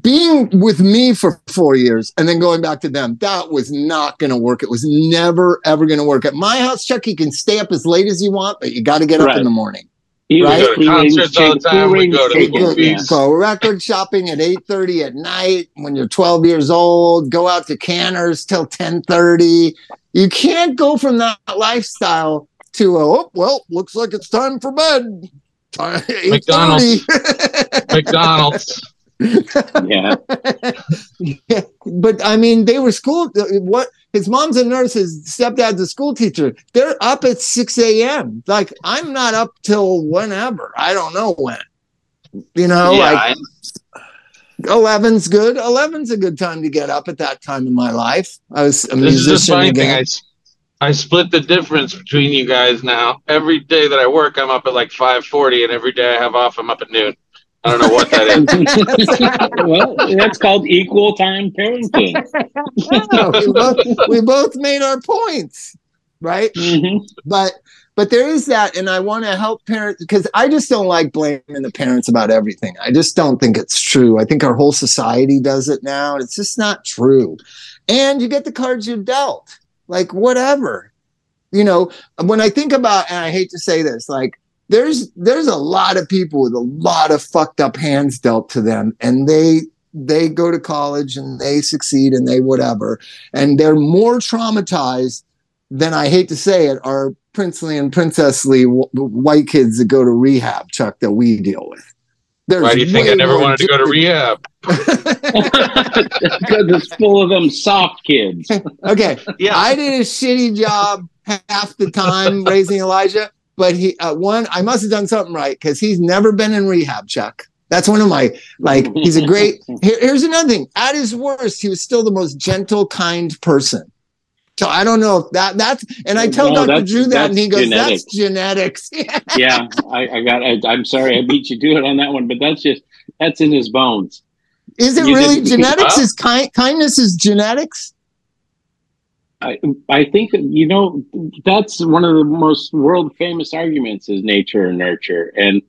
[SPEAKER 1] Being with me for four years and then going back to them, that was not going to work. It was never, ever going to work. At my house, Chuck, you can stay up as late as you want, but you got to get up in the morning.
[SPEAKER 2] he
[SPEAKER 1] Right.
[SPEAKER 2] was
[SPEAKER 1] We
[SPEAKER 4] go to concerts all the time. We go to
[SPEAKER 2] chicken,
[SPEAKER 4] movies.
[SPEAKER 1] Go record shopping at 8.30 at night when you're 12 years old. Go out to Canter's till 10.30. You can't go from that lifestyle to, uh, oh, well, looks like it's time for bed. Time- 8:30.
[SPEAKER 4] McDonald's.
[SPEAKER 2] Yeah.
[SPEAKER 1] Yeah, but I mean, they were school. Uh, what his mom's a nurse, his stepdad's a school teacher. They're up at six a.m. Like I'm not up till whenever. I don't know when. You know,
[SPEAKER 4] yeah,
[SPEAKER 1] like eleven's good. Eleven's a good time to get up at that time in my life. I was a
[SPEAKER 4] this is the
[SPEAKER 1] musician
[SPEAKER 4] funny thing.
[SPEAKER 1] again.
[SPEAKER 4] I, s- I split the difference between you guys now. Every day that I work, I'm up at like 5:40, and every day I have off, I'm up at noon. I don't know what that is.
[SPEAKER 2] well, that's called equal time parenting.
[SPEAKER 1] we, both, we both made our points, right?
[SPEAKER 2] Mhm.
[SPEAKER 1] but but there is that and i want to help parents because i just don't like blaming the parents about everything i just don't think it's true i think our whole society does it now and it's just not true and you get the cards you're dealt like whatever you know when i think about and i hate to say this like there's there's a lot of people with a lot of fucked up hands dealt to them and they they go to college and they succeed and they whatever and they're more traumatized than I hate to say it, are princely and princessly w- white kids that go to rehab, Chuck, that we deal with. There's
[SPEAKER 4] Why do you think I never wanted to go to rehab?
[SPEAKER 2] Because it's full of them soft kids.
[SPEAKER 1] okay,
[SPEAKER 4] Yeah,
[SPEAKER 1] I did a shitty job half the time raising Elijah, but he uh, one I must have done something right because he's never been in rehab, Chuck. That's one of my like. He's a great. Here, here's another thing. At his worst, he was still the most gentle, kind person. So I don't know if that that's. And I tell
[SPEAKER 2] No,
[SPEAKER 1] Dr. Drew that, and he goes, "That's genetics."
[SPEAKER 2] yeah, I, I got. I, I'm sorry, I beat you to it on that one, but that's just that's in his bones.
[SPEAKER 1] Is it
[SPEAKER 2] You
[SPEAKER 1] really genetics? Is ki- kindness is genetics?
[SPEAKER 2] I I think you know that's one of the most world famous arguments is nature and nurture, and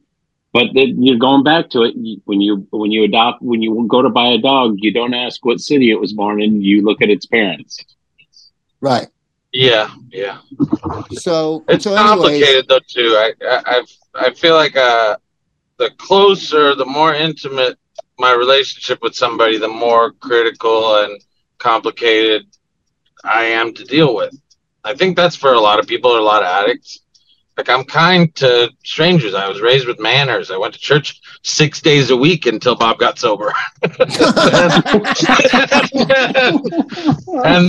[SPEAKER 2] but you're going back to it when you when you adopt when you go to buy a dog, you don't ask what city it was born in. You look at its parents.
[SPEAKER 1] Right.
[SPEAKER 4] yeah, yeah.
[SPEAKER 1] So
[SPEAKER 4] It's
[SPEAKER 1] so anyways,
[SPEAKER 4] complicated though too. I, I I I feel like uh, the closer, the more intimate my relationship with somebody, the more critical and complicated I am to deal with. I think that's for a lot of people, a lot of addicts. Like I'm kind to strangers. I was raised with manners. I went to church six days a week until Bob got sober. and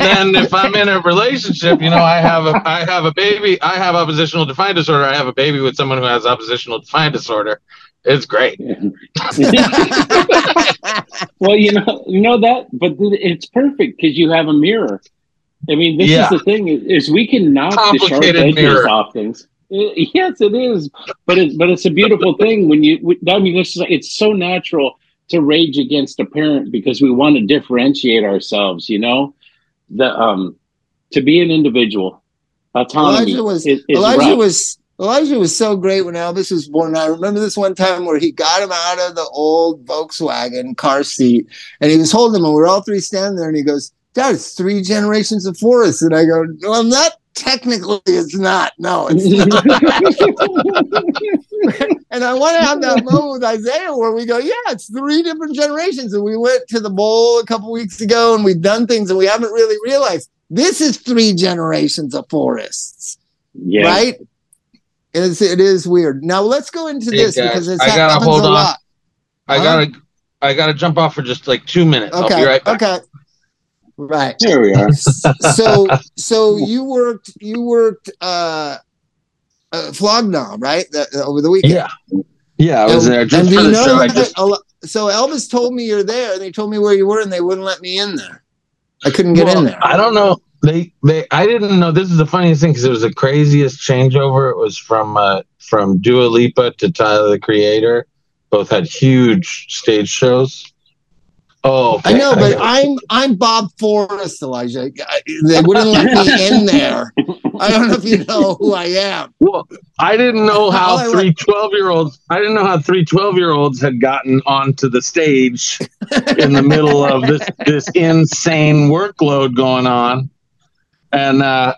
[SPEAKER 4] then if I'm in a relationship, you know, I have a I have a baby. I have oppositional defiant disorder. I have a baby with someone who has oppositional defiant disorder. It's great.
[SPEAKER 2] well, you know, you know that, but it's perfect because you have a mirror. I mean, this
[SPEAKER 4] Yeah.
[SPEAKER 2] is the thing: is we can knock the sharp edges
[SPEAKER 4] mirror.
[SPEAKER 2] off things. Yes, it is, but it's but it's a beautiful thing when you. I mean, this is it's so natural to rage against a parent because we want to differentiate ourselves. You know, the um to be an individual autonomy
[SPEAKER 1] Elijah was
[SPEAKER 2] is, is
[SPEAKER 1] Elijah
[SPEAKER 2] rough.
[SPEAKER 1] was Elijah was so great when Elvis was born. I remember this one time where he got him out of the old Volkswagen car seat and he was holding him, and we're all three standing there, and he goes, Dad, it's three generations of Forrest. And I go, Well, not technically, it's not. No, it's not. and I want to have that moment with Isaiah where we go, Yeah, it's three different generations. And we went to the bowl a couple weeks ago and we've done things and we haven't really realized this is three generations of Forrests.
[SPEAKER 2] Yeah.
[SPEAKER 1] Right? It's, it is weird. Now let's go into
[SPEAKER 4] Hey,
[SPEAKER 1] this
[SPEAKER 4] guys,
[SPEAKER 1] because it's
[SPEAKER 4] I gotta
[SPEAKER 1] happens
[SPEAKER 4] hold
[SPEAKER 1] a
[SPEAKER 4] on.
[SPEAKER 1] lot.
[SPEAKER 4] I
[SPEAKER 1] Huh?
[SPEAKER 4] gotta uh-huh. I gotta jump off for just like two minutes.
[SPEAKER 1] Okay.
[SPEAKER 4] right.
[SPEAKER 1] Okay. Right.
[SPEAKER 2] There we are.
[SPEAKER 1] so so you worked you worked uh uh Flog Gnaw, right? That, over the weekend.
[SPEAKER 4] Yeah. Yeah, I was
[SPEAKER 1] And-
[SPEAKER 4] there just for
[SPEAKER 1] you
[SPEAKER 4] the
[SPEAKER 1] know
[SPEAKER 4] show. Just
[SPEAKER 1] so Elvis told me you're there, and they told me where you were, and they wouldn't let me in there. I couldn't get in there.
[SPEAKER 4] I don't know. They they I didn't know this is the funniest thing because it was the craziest changeover. It was from uh from Dua Lipa to Tyler the Creator. Both had huge stage shows. Oh,
[SPEAKER 1] I know, but
[SPEAKER 4] got it.
[SPEAKER 1] I'm I'm Bob Forrest, Elijah. They wouldn't let me in there. I don't know if you know who I am.
[SPEAKER 4] Well, I didn't know how
[SPEAKER 1] want-
[SPEAKER 4] three 12 year olds, I didn't know how three 12 year olds had gotten onto the stage in the middle of this, this insane workload going on. And, uh,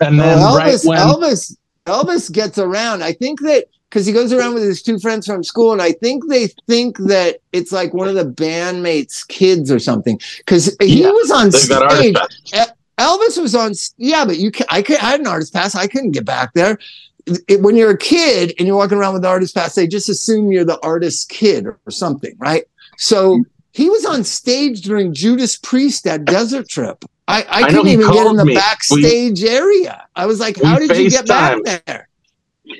[SPEAKER 4] and then
[SPEAKER 1] Well,
[SPEAKER 4] right
[SPEAKER 1] Elvis,
[SPEAKER 4] when,
[SPEAKER 1] Elvis, Elvis gets around. I think that because he goes around with his two friends from school, and I think they think that it's like one of the bandmates' kids or something. Because he
[SPEAKER 4] Yeah,
[SPEAKER 1] was on stage. Elvis was on. Yeah, but you can. I. I had an artist pass. I couldn't get back there. It- when you're a kid and you're walking around with the artist pass, they just assume you're the artist's kid or something, right? So he was on stage during Judas Priest at Desert Trip. I, I,
[SPEAKER 4] I
[SPEAKER 1] couldn't even get in the
[SPEAKER 4] me.
[SPEAKER 1] backstage area. I was like, "How did you get back there?"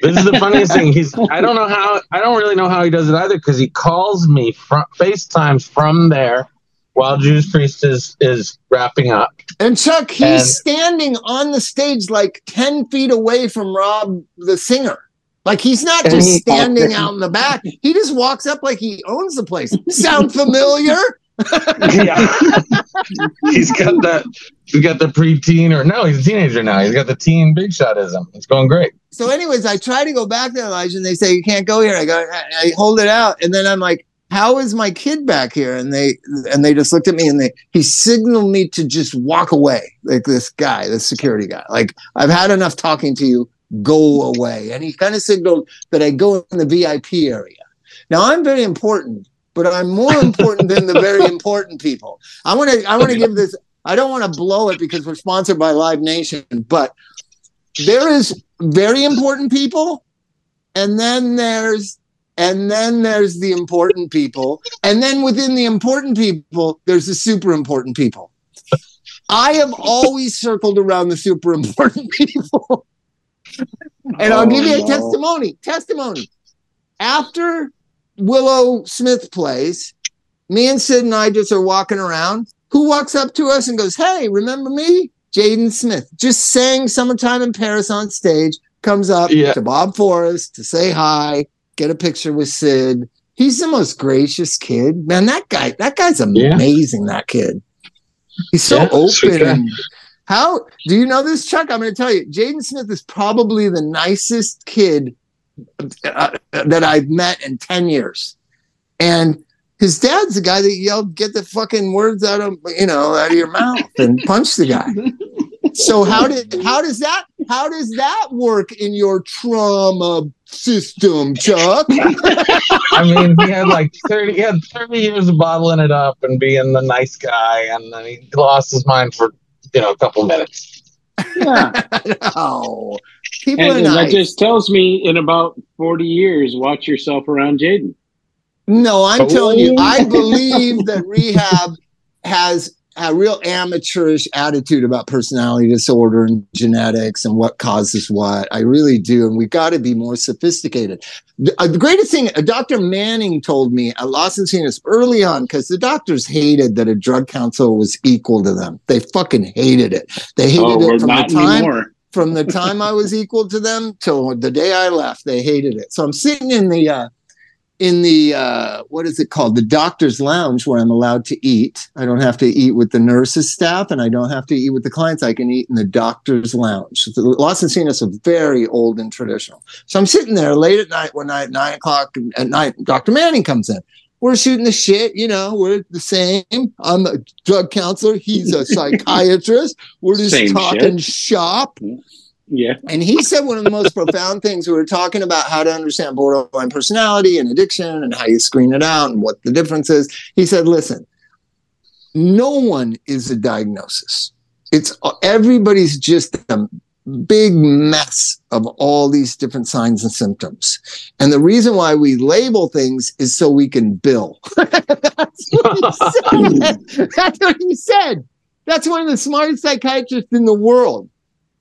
[SPEAKER 4] This is the funniest thing. He's, I don't know how, I don't really know how he does it either because he calls me from FaceTimes from there while Judas Priest is, is wrapping up.
[SPEAKER 1] And Chuck, he's
[SPEAKER 4] And-
[SPEAKER 1] standing on the stage like 10 feet away from Rob, the singer. Like he's not just
[SPEAKER 4] he-
[SPEAKER 1] standing out in the back. He just walks up like he owns the place. Sound familiar?
[SPEAKER 4] Yeah. he's got that. He's got the preteen, or no, he's a teenager now. He's got the teen big shotism. It's going great.
[SPEAKER 1] So, anyways, I try to go back there, Elijah, and they say you can't go here. I go, I, I hold it out, and then I'm like, "How is my kid back here?" And they and they just looked at me and they he signaled me to just walk away, like this guy, this security guy. Like I've had enough talking to you. Go away. And he kind of signaled that I go in the VIP area. Now I'm very important, but I'm more important than the very important people. I want to I want to give this. I don't want to blow it because we're sponsored by Live Nation, but there is very important people and then there's and then there's the important people and then within the important people there's the super important people i have always circled around the super important people and i'll oh, give you a
[SPEAKER 2] Oh,
[SPEAKER 1] testimony testimony after willow smith plays. Me and sid and i just are walking around. Who walks up to us and goes hey remember me? Jaden smith just sang summertime in paris on stage comes up
[SPEAKER 4] Yeah.
[SPEAKER 1] to bob forrest to say hi get a picture with sid. He's the most gracious kid. Man that guy that guy's
[SPEAKER 4] Yeah.
[SPEAKER 1] amazing that kid. He's so
[SPEAKER 4] Yeah,
[SPEAKER 1] open and how do you know this chuck? I'm going to tell you jaden smith is probably the nicest kid uh, that i've met in 10 years and his dad's the guy that yelled get the fucking words out of you know out of your mouth and punch the guy so how did how does that how does that work in your trauma system chuck
[SPEAKER 4] I mean, he had like thirty. He had thirty years of bottling it up and being the nice guy, and then he lost his mind for you know a couple minutes.
[SPEAKER 2] Yeah.
[SPEAKER 1] no people
[SPEAKER 2] And
[SPEAKER 1] are
[SPEAKER 2] that just tells me in about 40 years, watch yourself around Jaden.
[SPEAKER 1] No, I'm
[SPEAKER 4] Oh.
[SPEAKER 1] telling you, I believe that rehab has a real amateurish attitude about personality disorder and genetics and what causes what. I really do. And we've got to be more sophisticated. The, uh, the greatest thing, uh, Dr. Manning told me at Las Encinas early on, because the doctors hated that a drug counselor was equal to them. They fucking hated it. They hated
[SPEAKER 2] Oh,
[SPEAKER 1] it from the time
[SPEAKER 2] anymore.
[SPEAKER 1] From the time I was equal to them till the day I left, they hated it. So I'm sitting in the uh, in the uh, what is it called? The doctor's lounge where i'm allowed to eat. I don't have to eat with the nurses staff and i don't have to eat with the clients. I can eat in the doctor's lounge. So Las Encinas is very old and traditional. So i'm sitting there late at night one night nine o'clock at night dr manning comes in we're shooting the shit, you know, we're the same. I'm a drug counselor, he's a psychiatrist. We're just
[SPEAKER 2] Same
[SPEAKER 1] talking
[SPEAKER 2] shit.
[SPEAKER 1] shop.
[SPEAKER 2] Yeah.
[SPEAKER 1] And he said one of the most profound things. We were talking about how to understand borderline personality and addiction and how you screen it out and what the difference is. He said, listen, no one is a diagnosis. It's everybody's just a big mess of all these different signs and symptoms. And the reason why we label things is so we can bill. That's what he said. That's what he said. That's one of the smartest psychiatrists in the world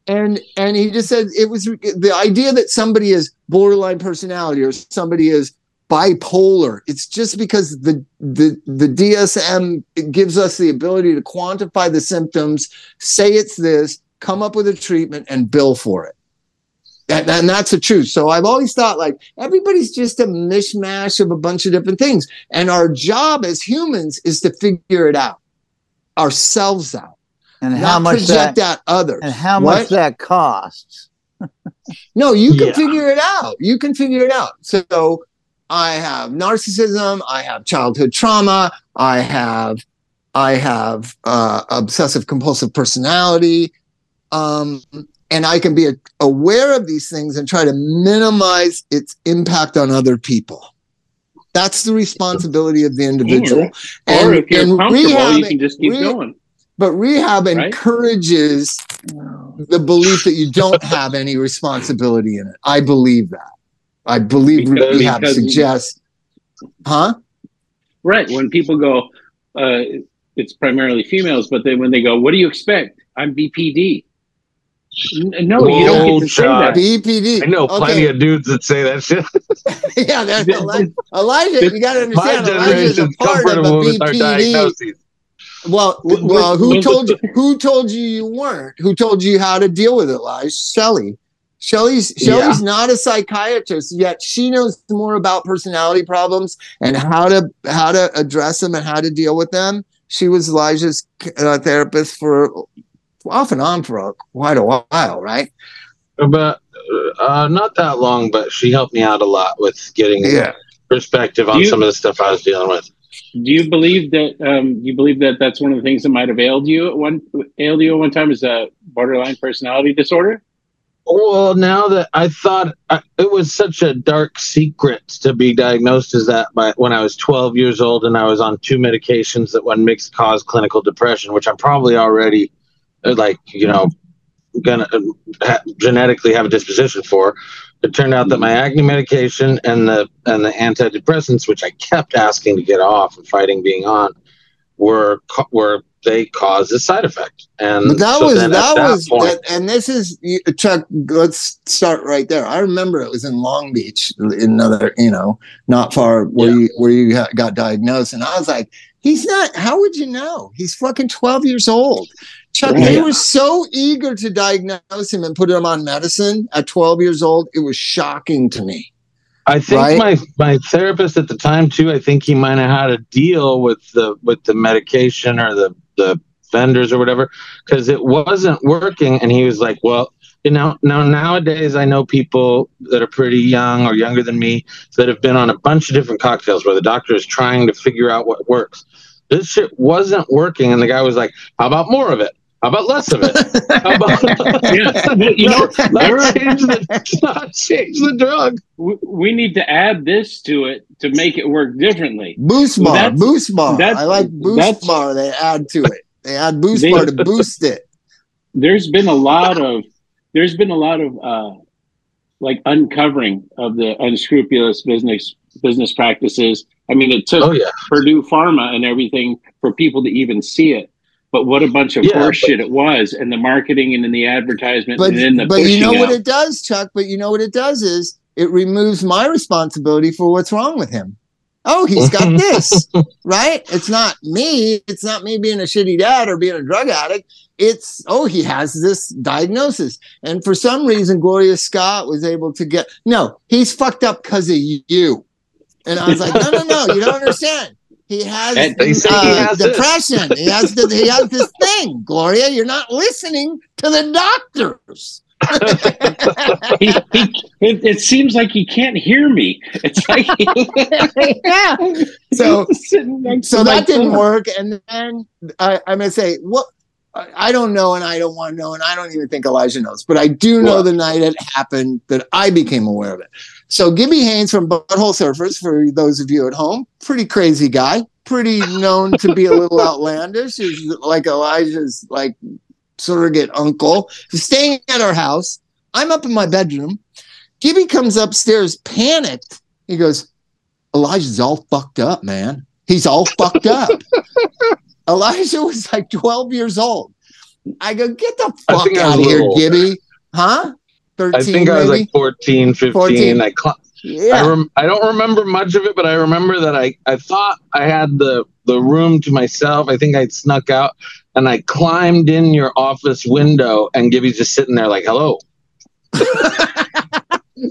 [SPEAKER 1] and and he just said it was the idea that somebody is borderline personality or somebody is bipolar it's just because the the the DSM gives us the ability to quantify the symptoms say it's this come up with a treatment and bill for it and, and that's the truth so i've always thought like everybody's just a mishmash of a bunch of different things and our job as humans is to figure it out ourselves out
[SPEAKER 3] And
[SPEAKER 1] not
[SPEAKER 3] how much
[SPEAKER 1] project
[SPEAKER 3] that
[SPEAKER 1] out others
[SPEAKER 3] and how
[SPEAKER 1] What?
[SPEAKER 3] much that costs.
[SPEAKER 1] No, you can
[SPEAKER 4] Yeah.
[SPEAKER 1] figure it out. You can figure it out. So I have narcissism, I have childhood trauma, I have I have uh, obsessive compulsive personality. Um, and I can be a- aware of these things and try to minimize its impact on other people. That's the responsibility of the individual.
[SPEAKER 2] Or if you're
[SPEAKER 1] and
[SPEAKER 2] comfortable, you can just keep
[SPEAKER 1] re-
[SPEAKER 2] going.
[SPEAKER 1] But rehab
[SPEAKER 2] Right?
[SPEAKER 1] encourages the belief that you don't have any responsibility in it. I believe that. I believe
[SPEAKER 2] Because-
[SPEAKER 1] rehab
[SPEAKER 2] because-
[SPEAKER 1] suggests, huh?
[SPEAKER 2] Right. When people go, uh, it's primarily females, but then when they go, what do you expect? I'm BPD. N- No, you don't
[SPEAKER 4] Whoa,
[SPEAKER 2] get to say
[SPEAKER 4] Chuck.
[SPEAKER 2] that.
[SPEAKER 1] BPD.
[SPEAKER 4] I know plenty
[SPEAKER 1] Okay.
[SPEAKER 4] of dudes that say that shit.
[SPEAKER 1] yeah, that's
[SPEAKER 2] The-
[SPEAKER 1] Elijah. Elijah, you got to
[SPEAKER 4] My
[SPEAKER 1] understand. Elijah's a part of a
[SPEAKER 4] comfortable
[SPEAKER 1] BPD. Well, well, who told you? Who told you you weren't? Who told you how to deal with it, Elijah? Shelley. Shelley's Shelley's not a psychiatrist yet. She knows more about personality problems and how to how to address them and how to deal with them. She was Elijah's uh, therapist for off and on for a, quite a while, right?
[SPEAKER 4] But uh, not that long, but she helped me out a lot with getting
[SPEAKER 1] Yeah.
[SPEAKER 4] perspective on
[SPEAKER 2] You-
[SPEAKER 4] some of the stuff I was dealing with.
[SPEAKER 2] Do you believe that? Um, you believe that that's one of the things that might have ailed you at one ailed you at one time is a borderline personality disorder?
[SPEAKER 4] Well, now that I thought I, it was such a dark secret to be diagnosed as that by when I was 12 years old and I was on two medications that when mixed caused clinical depression, which I'm probably already uh, like, you know, gonna uh, ha- genetically have a disposition for. It turned out that my acne medication and the and the antidepressants, which I kept asking to get off and fighting being on, were were they caused a side effect. And
[SPEAKER 1] that
[SPEAKER 4] so
[SPEAKER 1] was
[SPEAKER 4] then
[SPEAKER 1] that, was
[SPEAKER 4] point,
[SPEAKER 1] that, and this is Chuck. Let's start right there. I remember it was in Long Beach, in another you know, not far where
[SPEAKER 4] Yeah.
[SPEAKER 1] you where you got diagnosed, and I was like, he's not. How would you know? He's fucking twelve years old. Chuck, they were so eager to diagnose him and put him on medicine at twelve years old. It was shocking to me.
[SPEAKER 4] I think
[SPEAKER 1] right?
[SPEAKER 4] my my therapist at the time too. I think he might have had a deal with the with the medication or the the vendors or whatever because it wasn't working. And he was like, "Well, you know, now nowadays I know people that are pretty young or younger than me that have been on a bunch of different cocktails where the doctor is trying to figure out what works. This shit wasn't working, and the guy was like, "How about more of it? How about less of it? How about
[SPEAKER 2] Yeah. Well, you know,
[SPEAKER 4] let's change the not change the drug."
[SPEAKER 2] we, we need to add this to it to make it work differently.
[SPEAKER 1] Boost
[SPEAKER 2] Well,
[SPEAKER 1] bar,
[SPEAKER 2] that's-
[SPEAKER 1] BuSpar.
[SPEAKER 2] that's-
[SPEAKER 1] I like boost
[SPEAKER 2] that's-
[SPEAKER 1] bar. They add to it. They add boost
[SPEAKER 2] They-
[SPEAKER 1] bar to boost it.
[SPEAKER 2] There's been a lot of there's been a lot of uh, like uncovering of the unscrupulous business business practices. I mean, it took
[SPEAKER 4] Oh yeah.
[SPEAKER 2] Purdue Pharma and everything for people to even see it. But what a bunch of
[SPEAKER 4] Yeah,
[SPEAKER 2] horseshit it was, and the marketing and in the advertisement
[SPEAKER 1] but
[SPEAKER 2] and in the
[SPEAKER 1] but you
[SPEAKER 2] pushing
[SPEAKER 1] know what it does, Chuck. But you know what it does is it removes my responsibility for what's wrong with him. Oh, he's got this, right? It's not me. It's not me being a shitty dad or being a drug addict. It's oh, he has this diagnosis, and for some reason, Gloria Scott was able to get no. He's fucked up because of you. And I was like, no, no, no, you don't understand. He has,
[SPEAKER 4] And they say
[SPEAKER 1] uh,
[SPEAKER 4] he has
[SPEAKER 1] depression. He has the, he has this thing. Gloria, you're not listening to the doctors.
[SPEAKER 2] He, he, it, it seems like he can't hear me. It's like
[SPEAKER 1] yeah. So so that didn't
[SPEAKER 2] phone.
[SPEAKER 1] work. And then I, I'm gonna say, what I I don't know, and I don't want to know, and I don't even think Elijah knows, but I do know
[SPEAKER 4] What?
[SPEAKER 1] the night it happened that I became aware of it. So Gibby Haynes from Butthole Surfers, for those of you at home, pretty crazy guy, pretty known to be a little outlandish. He's like Elijah's like surrogate uncle. He's staying at our house. I'm up in my bedroom. Gibby comes upstairs, panicked. He goes, Elijah's all fucked up, man. He's all fucked up. Elijah was like 12 years old. I go, get the fuck
[SPEAKER 4] think I was
[SPEAKER 1] out of here. Gibby. Huh? 13,
[SPEAKER 4] I think I was like 14, 15.
[SPEAKER 1] 14.
[SPEAKER 4] I, cl- I, rem- I don't remember much of it, but I remember that I, I thought I had the, the room to myself. I think I'd snuck out and I climbed in your office window and Gibby's just sitting there like, hello.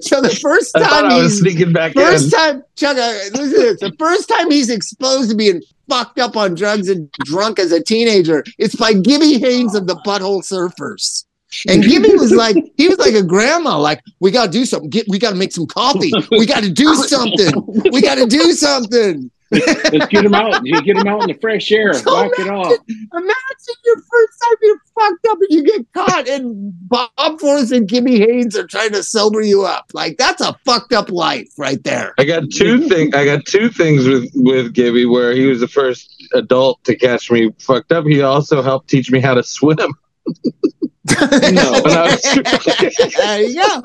[SPEAKER 1] so the first time
[SPEAKER 4] I was
[SPEAKER 1] he's
[SPEAKER 4] sneaking back
[SPEAKER 1] first
[SPEAKER 4] in.
[SPEAKER 1] time Chuck, uh, listen to this. The first time he's exposed to being fucked up on drugs and drunk as a teenager, it's by Gibby Haynes of the Butthole Surfers. And Gibby was like, he was like a grandma, like, we gotta do something. Get, we gotta make some coffee. We gotta do something. We gotta do something.
[SPEAKER 2] Let's get him out. You get him out in the fresh air.
[SPEAKER 1] So
[SPEAKER 2] Walk it off.
[SPEAKER 1] Imagine your first time you're fucked up and you get caught, and Bob Forrest and Gibby Haynes are trying to sober you up. Like that's a fucked up life right there.
[SPEAKER 4] I got two things. I got two things with with Gibby where he was the first adult to catch me fucked up. He also helped teach me how to swim.
[SPEAKER 2] No.
[SPEAKER 4] When I was-
[SPEAKER 1] there you go.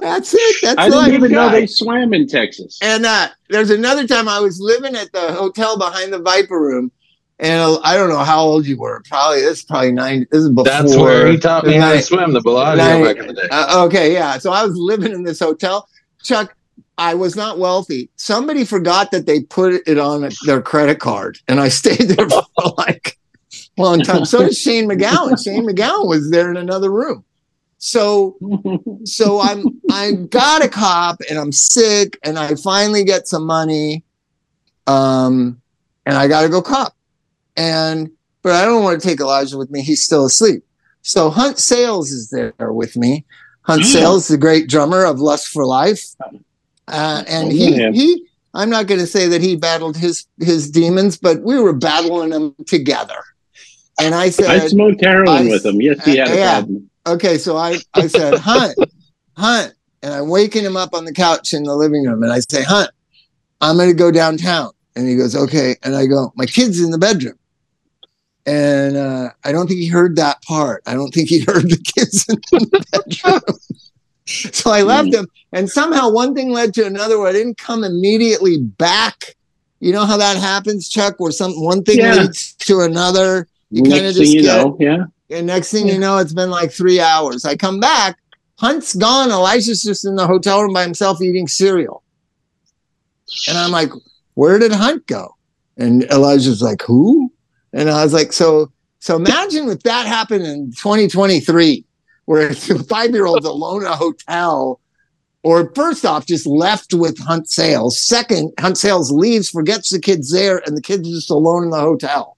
[SPEAKER 1] That's it. That's
[SPEAKER 2] I didn't
[SPEAKER 1] life.
[SPEAKER 2] even know they swam in Texas.
[SPEAKER 1] And uh, there's another time I was living at the hotel behind the Viper Room, and uh, I don't know how old you were. Probably this is probably nine. This is before.
[SPEAKER 4] That's where he taught me how to swim. The Bellagio back in the day.
[SPEAKER 1] Uh, okay, yeah. So I was living in this hotel. Chuck, I was not wealthy. Somebody forgot that they put it on their credit card, and I stayed there for like a long time. So did Shane MacGowan. Shane MacGowan was there in another room. So so I'm I got a cop and I'm sick and I finally get some money. Um and I gotta go cop. And but I don't want to take Elijah with me. He's still asleep. So Hunt Sales is there with me. Hunt
[SPEAKER 2] Mm.
[SPEAKER 1] Sales, the great drummer of Lust for Life. Uh, and he he I'm not gonna say that he battled his his demons, but we were battling them together. And I said
[SPEAKER 2] I smoked heroin
[SPEAKER 1] I-
[SPEAKER 2] with him. Yes, he had a
[SPEAKER 1] yeah.
[SPEAKER 2] problem.
[SPEAKER 1] okay, so I, I said, Hunt, Hunt. And I'm waking him up on the couch in the living room. And I say, Hunt, I'm going to go downtown. And he goes, okay. And I go, my kid's in the bedroom. And uh, I don't think he heard that part. I don't think he heard the kids in the bedroom. so I left him. And somehow one thing led to another where I didn't come immediately back. You know how that happens, Chuck, where some one thing
[SPEAKER 2] Yeah.
[SPEAKER 1] leads to another. You kind of just
[SPEAKER 2] you
[SPEAKER 1] get
[SPEAKER 2] know, yeah.
[SPEAKER 1] and next thing you know, it's been like three hours. I come back, Hunt's gone. Elijah's just in the hotel room by himself eating cereal. And I'm like, where did Hunt go? And Elijah's like, who? And I was like, so so imagine if that happened in 2023, where a five-year-old's alone in a hotel, or first off, just left with Hunt Sales. Second, Hunt Sales leaves, forgets the kids there, and the kids are just alone in the hotel.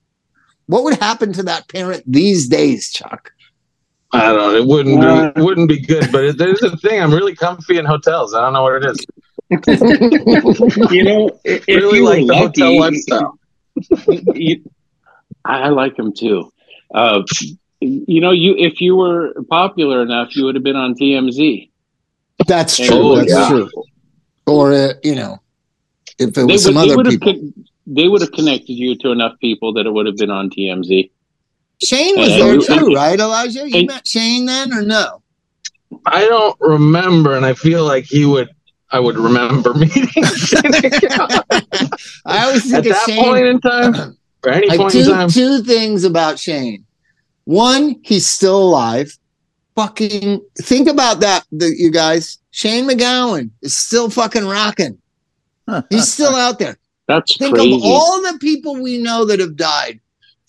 [SPEAKER 1] What would happen to that parent these days, Chuck?
[SPEAKER 4] I don't know. It wouldn't
[SPEAKER 2] Uh,
[SPEAKER 4] be, it wouldn't be good, but it, there's a thing. I'm really comfy in hotels. I don't know what it is.
[SPEAKER 2] You know, i- if
[SPEAKER 4] really
[SPEAKER 2] you
[SPEAKER 4] like
[SPEAKER 2] were
[SPEAKER 4] the
[SPEAKER 2] lucky,
[SPEAKER 4] hotel lifestyle.
[SPEAKER 2] you, I like them too. Uh, you know, you if you were popular enough, you would have been on TMZ.
[SPEAKER 1] That's true.
[SPEAKER 4] Oh,
[SPEAKER 1] That's
[SPEAKER 4] yeah.
[SPEAKER 1] true. Or uh, you know, if it
[SPEAKER 2] They
[SPEAKER 1] was some
[SPEAKER 2] would, they
[SPEAKER 1] other people.
[SPEAKER 2] con- they would have connected you to enough people that it would have been on TMZ.
[SPEAKER 1] Shane was
[SPEAKER 2] Uh,
[SPEAKER 1] there
[SPEAKER 2] you-
[SPEAKER 1] too, right, Elijah? You
[SPEAKER 2] and-
[SPEAKER 1] met Shane then, or no?
[SPEAKER 4] I don't remember, and I feel like he would. I would remember meeting
[SPEAKER 1] I always
[SPEAKER 4] at
[SPEAKER 1] think of
[SPEAKER 4] that
[SPEAKER 1] Shane.
[SPEAKER 4] point in time, or any
[SPEAKER 1] like
[SPEAKER 4] point in
[SPEAKER 1] two
[SPEAKER 4] time.
[SPEAKER 1] two things about Shane. One, he's still alive. Fucking think about that, the, you guys. Shane MacGowan is still fucking rocking. He's still out there.
[SPEAKER 2] That's
[SPEAKER 1] Think
[SPEAKER 2] crazy.
[SPEAKER 1] of all the people we know that have died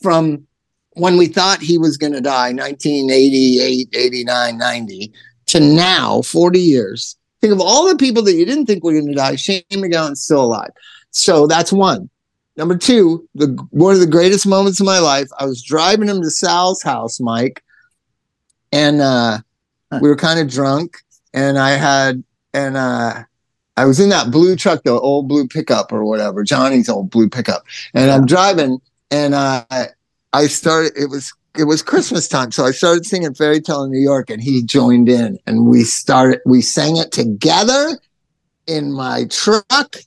[SPEAKER 1] from when we thought he was going to die, 1988, 89, 90, to now, 40 years. Think of all the people that you didn't think were going to die. Shane MacGowan's still alive. So that's one. Number two, the one of the greatest moments of my life. I was driving him to Sal's house, Mike, and uh, we were kind of drunk, and I had and uh, I was in that blue truck, the old blue pickup or whatever, Johnny's old blue pickup, and I'm driving, and uh, I started. It was it was Christmas time, so I started singing "Fairy Tale in New York," and he joined in, and we started. We sang it together in my truck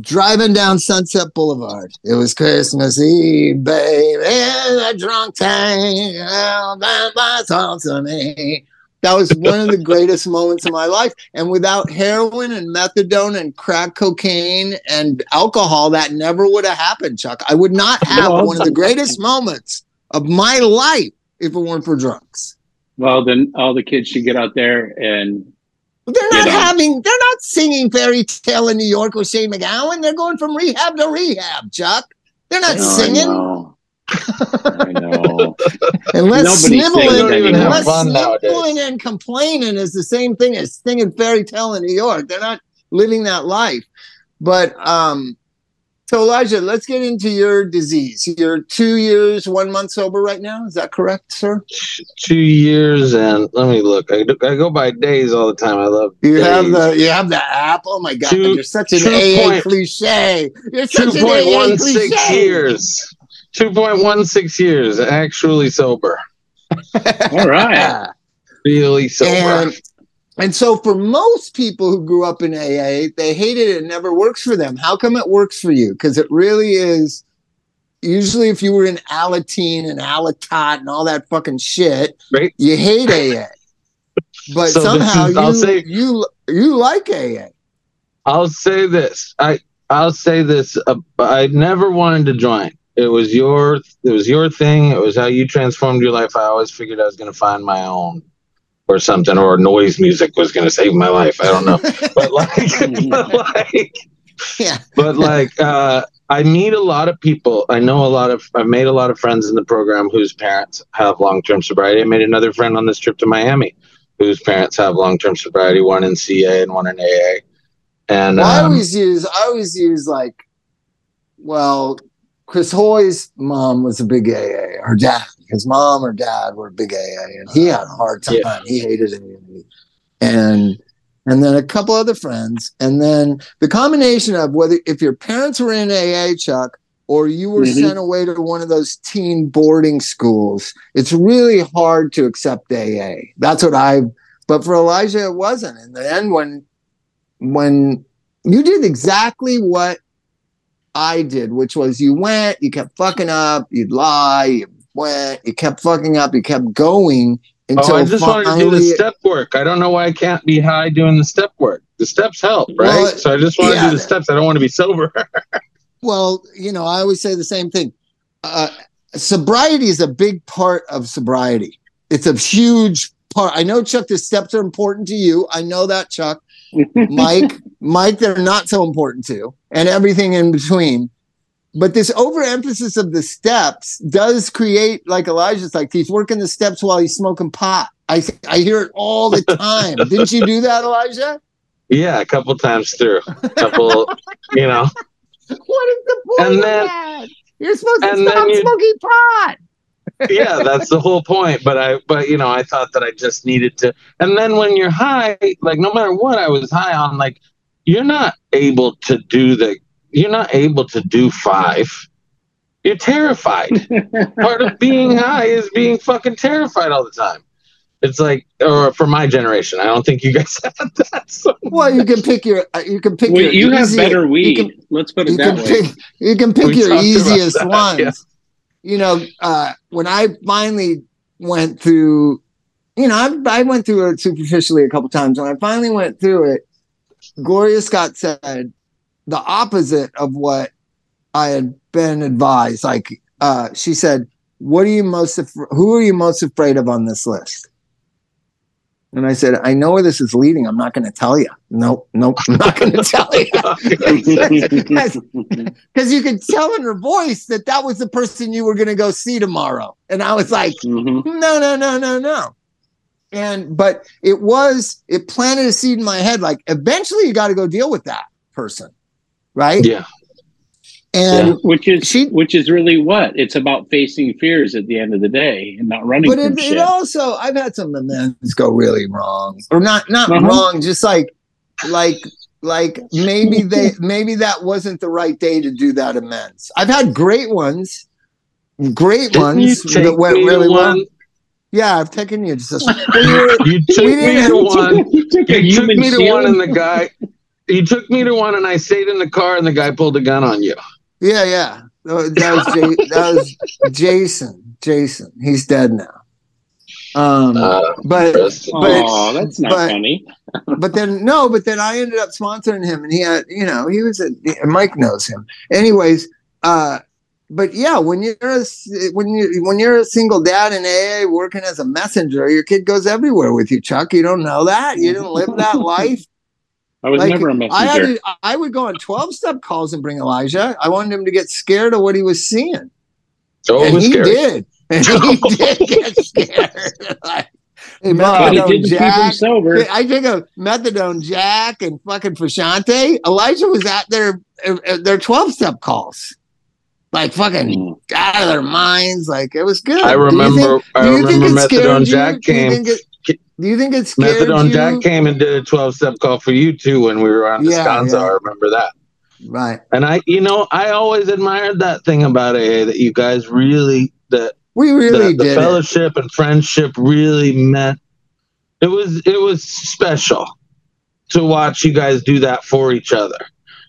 [SPEAKER 1] driving down Sunset Boulevard. It was Christmas Eve, baby, in a drunk tank. Was all to me. That was one of the greatest moments of my life. And without heroin and methadone and crack cocaine and alcohol, that never would have happened, Chuck. I would not have
[SPEAKER 2] No.
[SPEAKER 1] one of the greatest moments of my life if it weren't for drugs.
[SPEAKER 2] Well, then all the kids should get out there and
[SPEAKER 1] They're not
[SPEAKER 2] You know.
[SPEAKER 1] having, they're not singing fairy tale in New York with Shane MacGowan. They're going from rehab to rehab, Chuck. They're not
[SPEAKER 2] No,
[SPEAKER 1] singing
[SPEAKER 2] know. I know.
[SPEAKER 1] unless
[SPEAKER 2] Nobody's
[SPEAKER 1] sniveling,
[SPEAKER 2] singing
[SPEAKER 4] They don't even have
[SPEAKER 1] unless sniveling and complaining is the same thing as singing fairy tale in New York. They're not living that life. But um, so Elijah, let's get into your disease. You're two years, one month sober right now. Is that correct, sir?
[SPEAKER 4] Two years and let me look. I, do- I go by days all the time. I love
[SPEAKER 1] You
[SPEAKER 4] days.
[SPEAKER 1] have the you have the app. Oh my god,
[SPEAKER 4] Two-
[SPEAKER 1] you're such an AA
[SPEAKER 4] point-
[SPEAKER 1] cliche. You're such an
[SPEAKER 4] point
[SPEAKER 1] AA
[SPEAKER 4] six
[SPEAKER 1] cliche.
[SPEAKER 4] years. Two point one six years actually sober.
[SPEAKER 2] All right.
[SPEAKER 4] Really sober.
[SPEAKER 1] And and so for most people who grew up in AA, they hate it. It never works for them. How come it works for you? Because it really is. Usually, if you were in Alateen and Alatot and all that fucking shit,
[SPEAKER 4] Right.
[SPEAKER 1] you hate AA. But
[SPEAKER 4] So
[SPEAKER 1] somehow
[SPEAKER 4] is- I'll
[SPEAKER 1] you,
[SPEAKER 4] say-
[SPEAKER 1] you you like AA.
[SPEAKER 4] I'll say this. I I'll say this. Uh, I never wanted to join. It was your it was your thing. It was how you transformed your life. I always figured I was going to find my own or something, or noise music was going to save my life. I don't know, but like, but like,
[SPEAKER 1] Yeah.
[SPEAKER 4] but like, uh, I meet a lot of people. I know a lot of. I've made a lot of friends in the program whose parents have long term sobriety. I made another friend on this trip to Miami, whose parents have long term sobriety. One in CA and one in AA. And
[SPEAKER 1] Well, I
[SPEAKER 4] um,
[SPEAKER 1] always use I always use like, well, Chris Hoy's mom was a big AA. Her dad, his mom or dad were big AA, and he had a hard time.
[SPEAKER 4] Yeah.
[SPEAKER 1] He hated AA, and and then a couple other friends, and then the combination of whether if your parents were in AA, Chuck, or you were
[SPEAKER 2] Mhm.
[SPEAKER 1] sent away to one of those teen boarding schools, it's really hard to accept AA. That's what I. But for Elijah, it wasn't. In the end, when when you did exactly what I did, which was you went, you kept fucking up, you'd lie, you went, you kept fucking up, you kept going until
[SPEAKER 4] Oh, I just wanted to do the
[SPEAKER 1] finally-
[SPEAKER 4] step work. I don't know why I can't be high doing the step work. The steps help, right?
[SPEAKER 1] Well,
[SPEAKER 4] so I just want to do the steps. I don't want to be sober.
[SPEAKER 1] Well, you know, I always say the same thing. Uh, sobriety is a big part of sobriety. It's a huge part. I know, Chuck, the steps are important to you. I know that, Chuck. Mike, Mike, they're not so important to, and everything in between. But this overemphasis of the steps does create, like Elijah's like, he's working the steps while he's smoking pot. I, I hear it all the time. Didn't you do that, Elijah?
[SPEAKER 4] yeah, a couple times through. A couple, you know.
[SPEAKER 1] What is the point
[SPEAKER 4] And
[SPEAKER 1] of that? You're supposed to stop
[SPEAKER 4] you-
[SPEAKER 1] smoking pot.
[SPEAKER 4] Yeah, that's the whole point. But I, but you know, I thought that I just needed to. And then when you're high, like no matter what I was high on, like you're not able to do the. You're not able to do five. You're terrified. Part of being high is being fucking terrified all the time. It's like, or for my generation, I don't think you guys had that. So
[SPEAKER 1] Well, you can pick your uh, you can pick
[SPEAKER 2] Well,
[SPEAKER 1] your
[SPEAKER 2] you have better weed.
[SPEAKER 1] Can,
[SPEAKER 2] Let's put it
[SPEAKER 1] you
[SPEAKER 2] that way.
[SPEAKER 1] pick you can pick
[SPEAKER 4] We
[SPEAKER 1] your easiest
[SPEAKER 4] that,
[SPEAKER 1] ones.
[SPEAKER 4] yeah.
[SPEAKER 1] You know, uh, when I finally went through, you know, I, I went through it superficially a couple times. When I finally went through it, Gloria Scott said the opposite of what I had been advised. Like, uh, she said, "What are you most? Af- who are you most afraid of on this list?" And I said, I know where this is leading. I'm not going to tell you. Nope, nope, I'm not going to tell you. Because you could tell in her voice that that was the person you were going to go see tomorrow. And I was like,
[SPEAKER 2] Mhm.
[SPEAKER 1] no, no, no, no, no. And but it was it planted a seed in my head. Like eventually, you got to go deal with that person, right?
[SPEAKER 4] Yeah.
[SPEAKER 1] And
[SPEAKER 4] Yeah.
[SPEAKER 2] which is
[SPEAKER 1] She-
[SPEAKER 2] which is really what it's about facing fears at the end of the day and not running
[SPEAKER 1] but
[SPEAKER 2] from
[SPEAKER 1] it,
[SPEAKER 2] shit.
[SPEAKER 1] it also I've had some amends go really wrong, or not not
[SPEAKER 2] Uh-huh.
[SPEAKER 1] wrong, just like like like maybe they maybe that wasn't the right day to do that amends. I've had great ones, great
[SPEAKER 4] Didn't
[SPEAKER 1] ones that went
[SPEAKER 4] me to
[SPEAKER 1] really well.
[SPEAKER 4] One?
[SPEAKER 1] Yeah, I've taken you just. Well, you were-
[SPEAKER 4] You took me to one.
[SPEAKER 2] you took
[SPEAKER 4] You took me to one, and the guy. You took me to one, and I stayed in the car, and the guy pulled a gun on you.
[SPEAKER 1] yeah, yeah. That that was J- that was Jason. Jason. He's dead now. Um,
[SPEAKER 4] Uh,
[SPEAKER 1] but but-
[SPEAKER 2] oh, that's not
[SPEAKER 1] but-
[SPEAKER 2] funny.
[SPEAKER 1] but then no, but then I ended up sponsoring him, and he had, you know, he was a Mike knows him. Anyways, uh, but yeah, when you're a, when you when you're a single dad in AA working as a messenger, your kid goes everywhere with you, Chuck. You don't know that. You didn't live that life.
[SPEAKER 2] I was
[SPEAKER 1] Like,
[SPEAKER 2] never a
[SPEAKER 1] I had
[SPEAKER 2] messenger.
[SPEAKER 1] to, I would go on twelve step calls and bring Elijah. I wanted him to get scared of what he was seeing,
[SPEAKER 4] So
[SPEAKER 1] and
[SPEAKER 4] was
[SPEAKER 1] he
[SPEAKER 4] scary.
[SPEAKER 1] did. And he did get scared. like, hey,
[SPEAKER 2] but he
[SPEAKER 1] methadone
[SPEAKER 2] didn't keep him
[SPEAKER 1] Jack,
[SPEAKER 2] sober.
[SPEAKER 1] I think of methadone Jack and fucking Frusciante. Elijah was at their uh, their twelve step calls, like fucking out of their minds. Like it was good.
[SPEAKER 4] I
[SPEAKER 1] Do you
[SPEAKER 4] remember.
[SPEAKER 1] think-
[SPEAKER 4] I
[SPEAKER 1] do you think
[SPEAKER 4] remember methadone
[SPEAKER 1] you?
[SPEAKER 4] Jack
[SPEAKER 1] Do you
[SPEAKER 4] came.
[SPEAKER 1] think it- Do you think it scared
[SPEAKER 4] Methadone
[SPEAKER 1] you?
[SPEAKER 4] Jack came and did a twelve step call for you too when we were on
[SPEAKER 1] Yeah,
[SPEAKER 4] Descanso.
[SPEAKER 1] yeah.
[SPEAKER 4] I remember that.
[SPEAKER 1] Right.
[SPEAKER 4] And I, you know, I always admired that thing about AA that you guys really that
[SPEAKER 1] We really
[SPEAKER 4] the, the
[SPEAKER 1] did. it.
[SPEAKER 4] fellowship and friendship really meant it was it was special to watch you guys do that for each other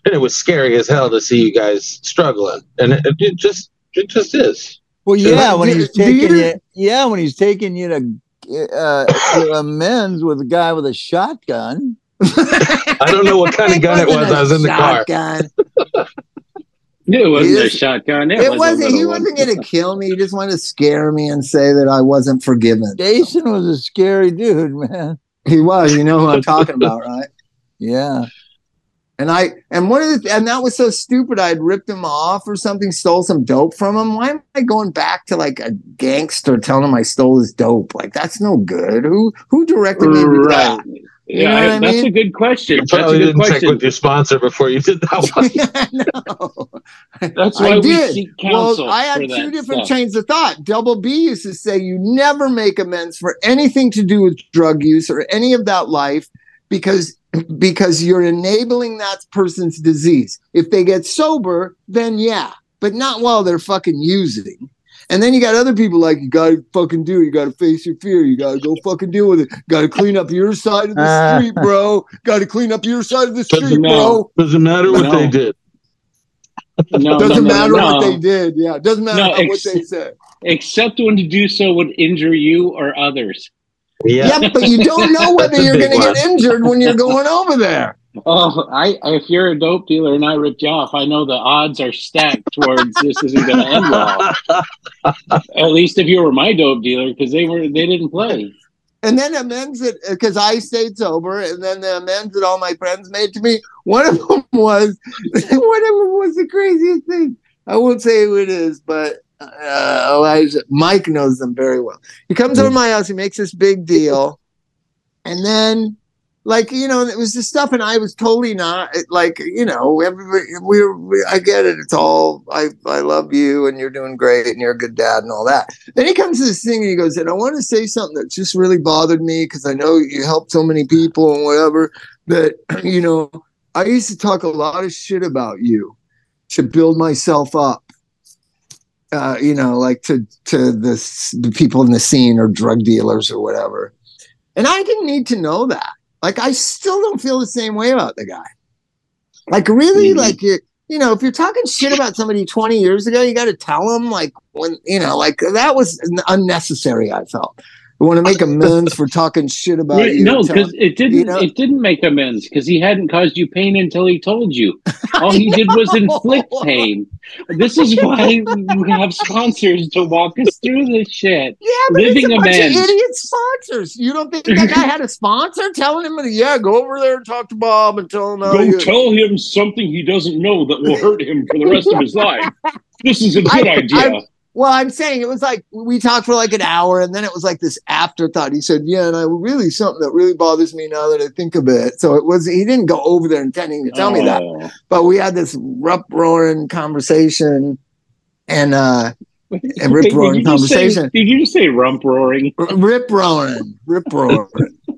[SPEAKER 4] and it was scary as hell to see you guys struggling and it, it just it just is
[SPEAKER 3] Well, yeah,
[SPEAKER 1] But
[SPEAKER 3] when
[SPEAKER 1] do-
[SPEAKER 3] he's taking
[SPEAKER 1] you-
[SPEAKER 3] you, yeah, when he's taking you to uh, to amends with a guy with a shotgun.
[SPEAKER 4] i don't know what kind of gun it was i was in the car
[SPEAKER 1] Shotgun.
[SPEAKER 2] It wasn't a shotgun. It,
[SPEAKER 1] It
[SPEAKER 2] was a
[SPEAKER 1] wasn't. He wasn't going to kill me. He just wanted to scare me and say that I wasn't forgiven.
[SPEAKER 3] Jason was a scary dude, man.
[SPEAKER 1] He was. You know who I'm talking about, right?
[SPEAKER 3] Yeah,
[SPEAKER 1] And I and one of the and that was so stupid. I had ripped him off or something, stole some dope from him. Why am I going back to like a gangster telling him I stole his dope? Like that's no good. Who who directed me to do
[SPEAKER 2] Right.
[SPEAKER 1] that?
[SPEAKER 2] Yeah,
[SPEAKER 1] know
[SPEAKER 2] I-
[SPEAKER 1] I
[SPEAKER 2] that's
[SPEAKER 1] mean?
[SPEAKER 2] a good question.
[SPEAKER 4] you probably didn't check with your sponsor before you did that one
[SPEAKER 1] no.
[SPEAKER 2] That's
[SPEAKER 1] I
[SPEAKER 2] why we
[SPEAKER 1] did.
[SPEAKER 2] seek counsel.
[SPEAKER 1] Well, I had two different
[SPEAKER 2] stuff.
[SPEAKER 1] chains of thought. Double B used to say you never make amends for anything to do with drug use or any of that life because because you're enabling that person's disease. If they get sober, then yeah, but not while they're fucking using. And then you got other people like you gotta fucking do it. You gotta face your fear. You gotta go fucking deal with it. Gotta clean up your side of the
[SPEAKER 3] Ah.
[SPEAKER 1] street, bro. Gotta clean up your side of the street,
[SPEAKER 2] No.
[SPEAKER 1] bro.
[SPEAKER 4] doesn't matter what
[SPEAKER 2] No.
[SPEAKER 4] they did
[SPEAKER 2] No,
[SPEAKER 1] Doesn't
[SPEAKER 2] no, no,
[SPEAKER 1] matter
[SPEAKER 2] no.
[SPEAKER 1] what they did. Yeah, doesn't matter
[SPEAKER 2] No,
[SPEAKER 1] what they said.
[SPEAKER 2] Except when to do so would injure you or others.
[SPEAKER 4] Yeah,
[SPEAKER 1] Yeah, but you don't know whether you're going to get injured when you're going over there.
[SPEAKER 2] Oh, I if you're a dope dealer and I ripped you off, I know the odds are stacked towards this isn't going to end well. At least if you were my dope dealer, because they were they didn't play.
[SPEAKER 1] And then amends it because I stayed sober, and then the amends that all my friends made to me. One of them was one of them was the craziest thing. I won't say who it is, but uh, Elijah Mike knows them very well. He comes over to my house, he makes this big deal, and then like you know, it was the stuff, and I was totally not like you know, everybody. We were, we, I get it. It's all I I love you, and you're doing great, and you're a good dad, and all that. Then he comes to this thing, and he goes, and I want to say something that just really bothered me because I know you helped so many people and whatever. That you know, I used to talk a lot of shit about you to build myself up. Uh, you know, like to to the, the people in the scene or drug dealers or whatever. And I didn't need to know that. Like, I still don't feel the same way about the guy. Like, really,
[SPEAKER 2] Mhm.
[SPEAKER 1] like you, you know, if you're talking shit about somebody 20 years ago, you got to tell them, like, when you know, like that was unnecessary. I felt. I want to make amends for talking shit about
[SPEAKER 2] Right,
[SPEAKER 1] you.
[SPEAKER 2] no, because it didn't.
[SPEAKER 1] you know?
[SPEAKER 2] It didn't make amends because he hadn't caused you pain until he told you. All he did was inflict pain. This is why we have sponsors to walk us through this shit.
[SPEAKER 1] Yeah, but
[SPEAKER 2] Living
[SPEAKER 1] it's a bunch
[SPEAKER 2] amends.
[SPEAKER 1] of idiot sponsors. You don't think that guy had a sponsor telling him, "Yeah, go over there and talk to Bob and tell him
[SPEAKER 2] Go
[SPEAKER 1] you-"
[SPEAKER 2] tell him something he doesn't know that will hurt him for the rest of his life. This is a good
[SPEAKER 1] I-
[SPEAKER 2] idea.
[SPEAKER 1] Well, I'm saying it was like we talked for like an hour, and then it was like this afterthought. He said, "Yeah, and I really something that really bothers me now that I think of it." So it was he didn't go over there intending to tell me that,
[SPEAKER 2] Oh.
[SPEAKER 1] but we had this rip roaring conversation, and uh, And rip roaring
[SPEAKER 2] just say-
[SPEAKER 1] conversation.
[SPEAKER 2] Did you just say rump roaring?
[SPEAKER 1] rip roaring, rip roaring.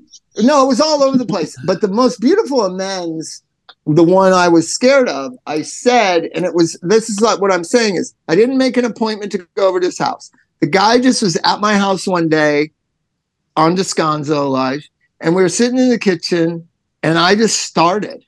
[SPEAKER 1] no, it was all over the place. But the most beautiful amends, the one I was scared of, I said, and it was this is like what I'm saying is I didn't make an appointment to go over to his house. The guy just was at my house one day on Descanso Live, and we were sitting in the kitchen, and I just started.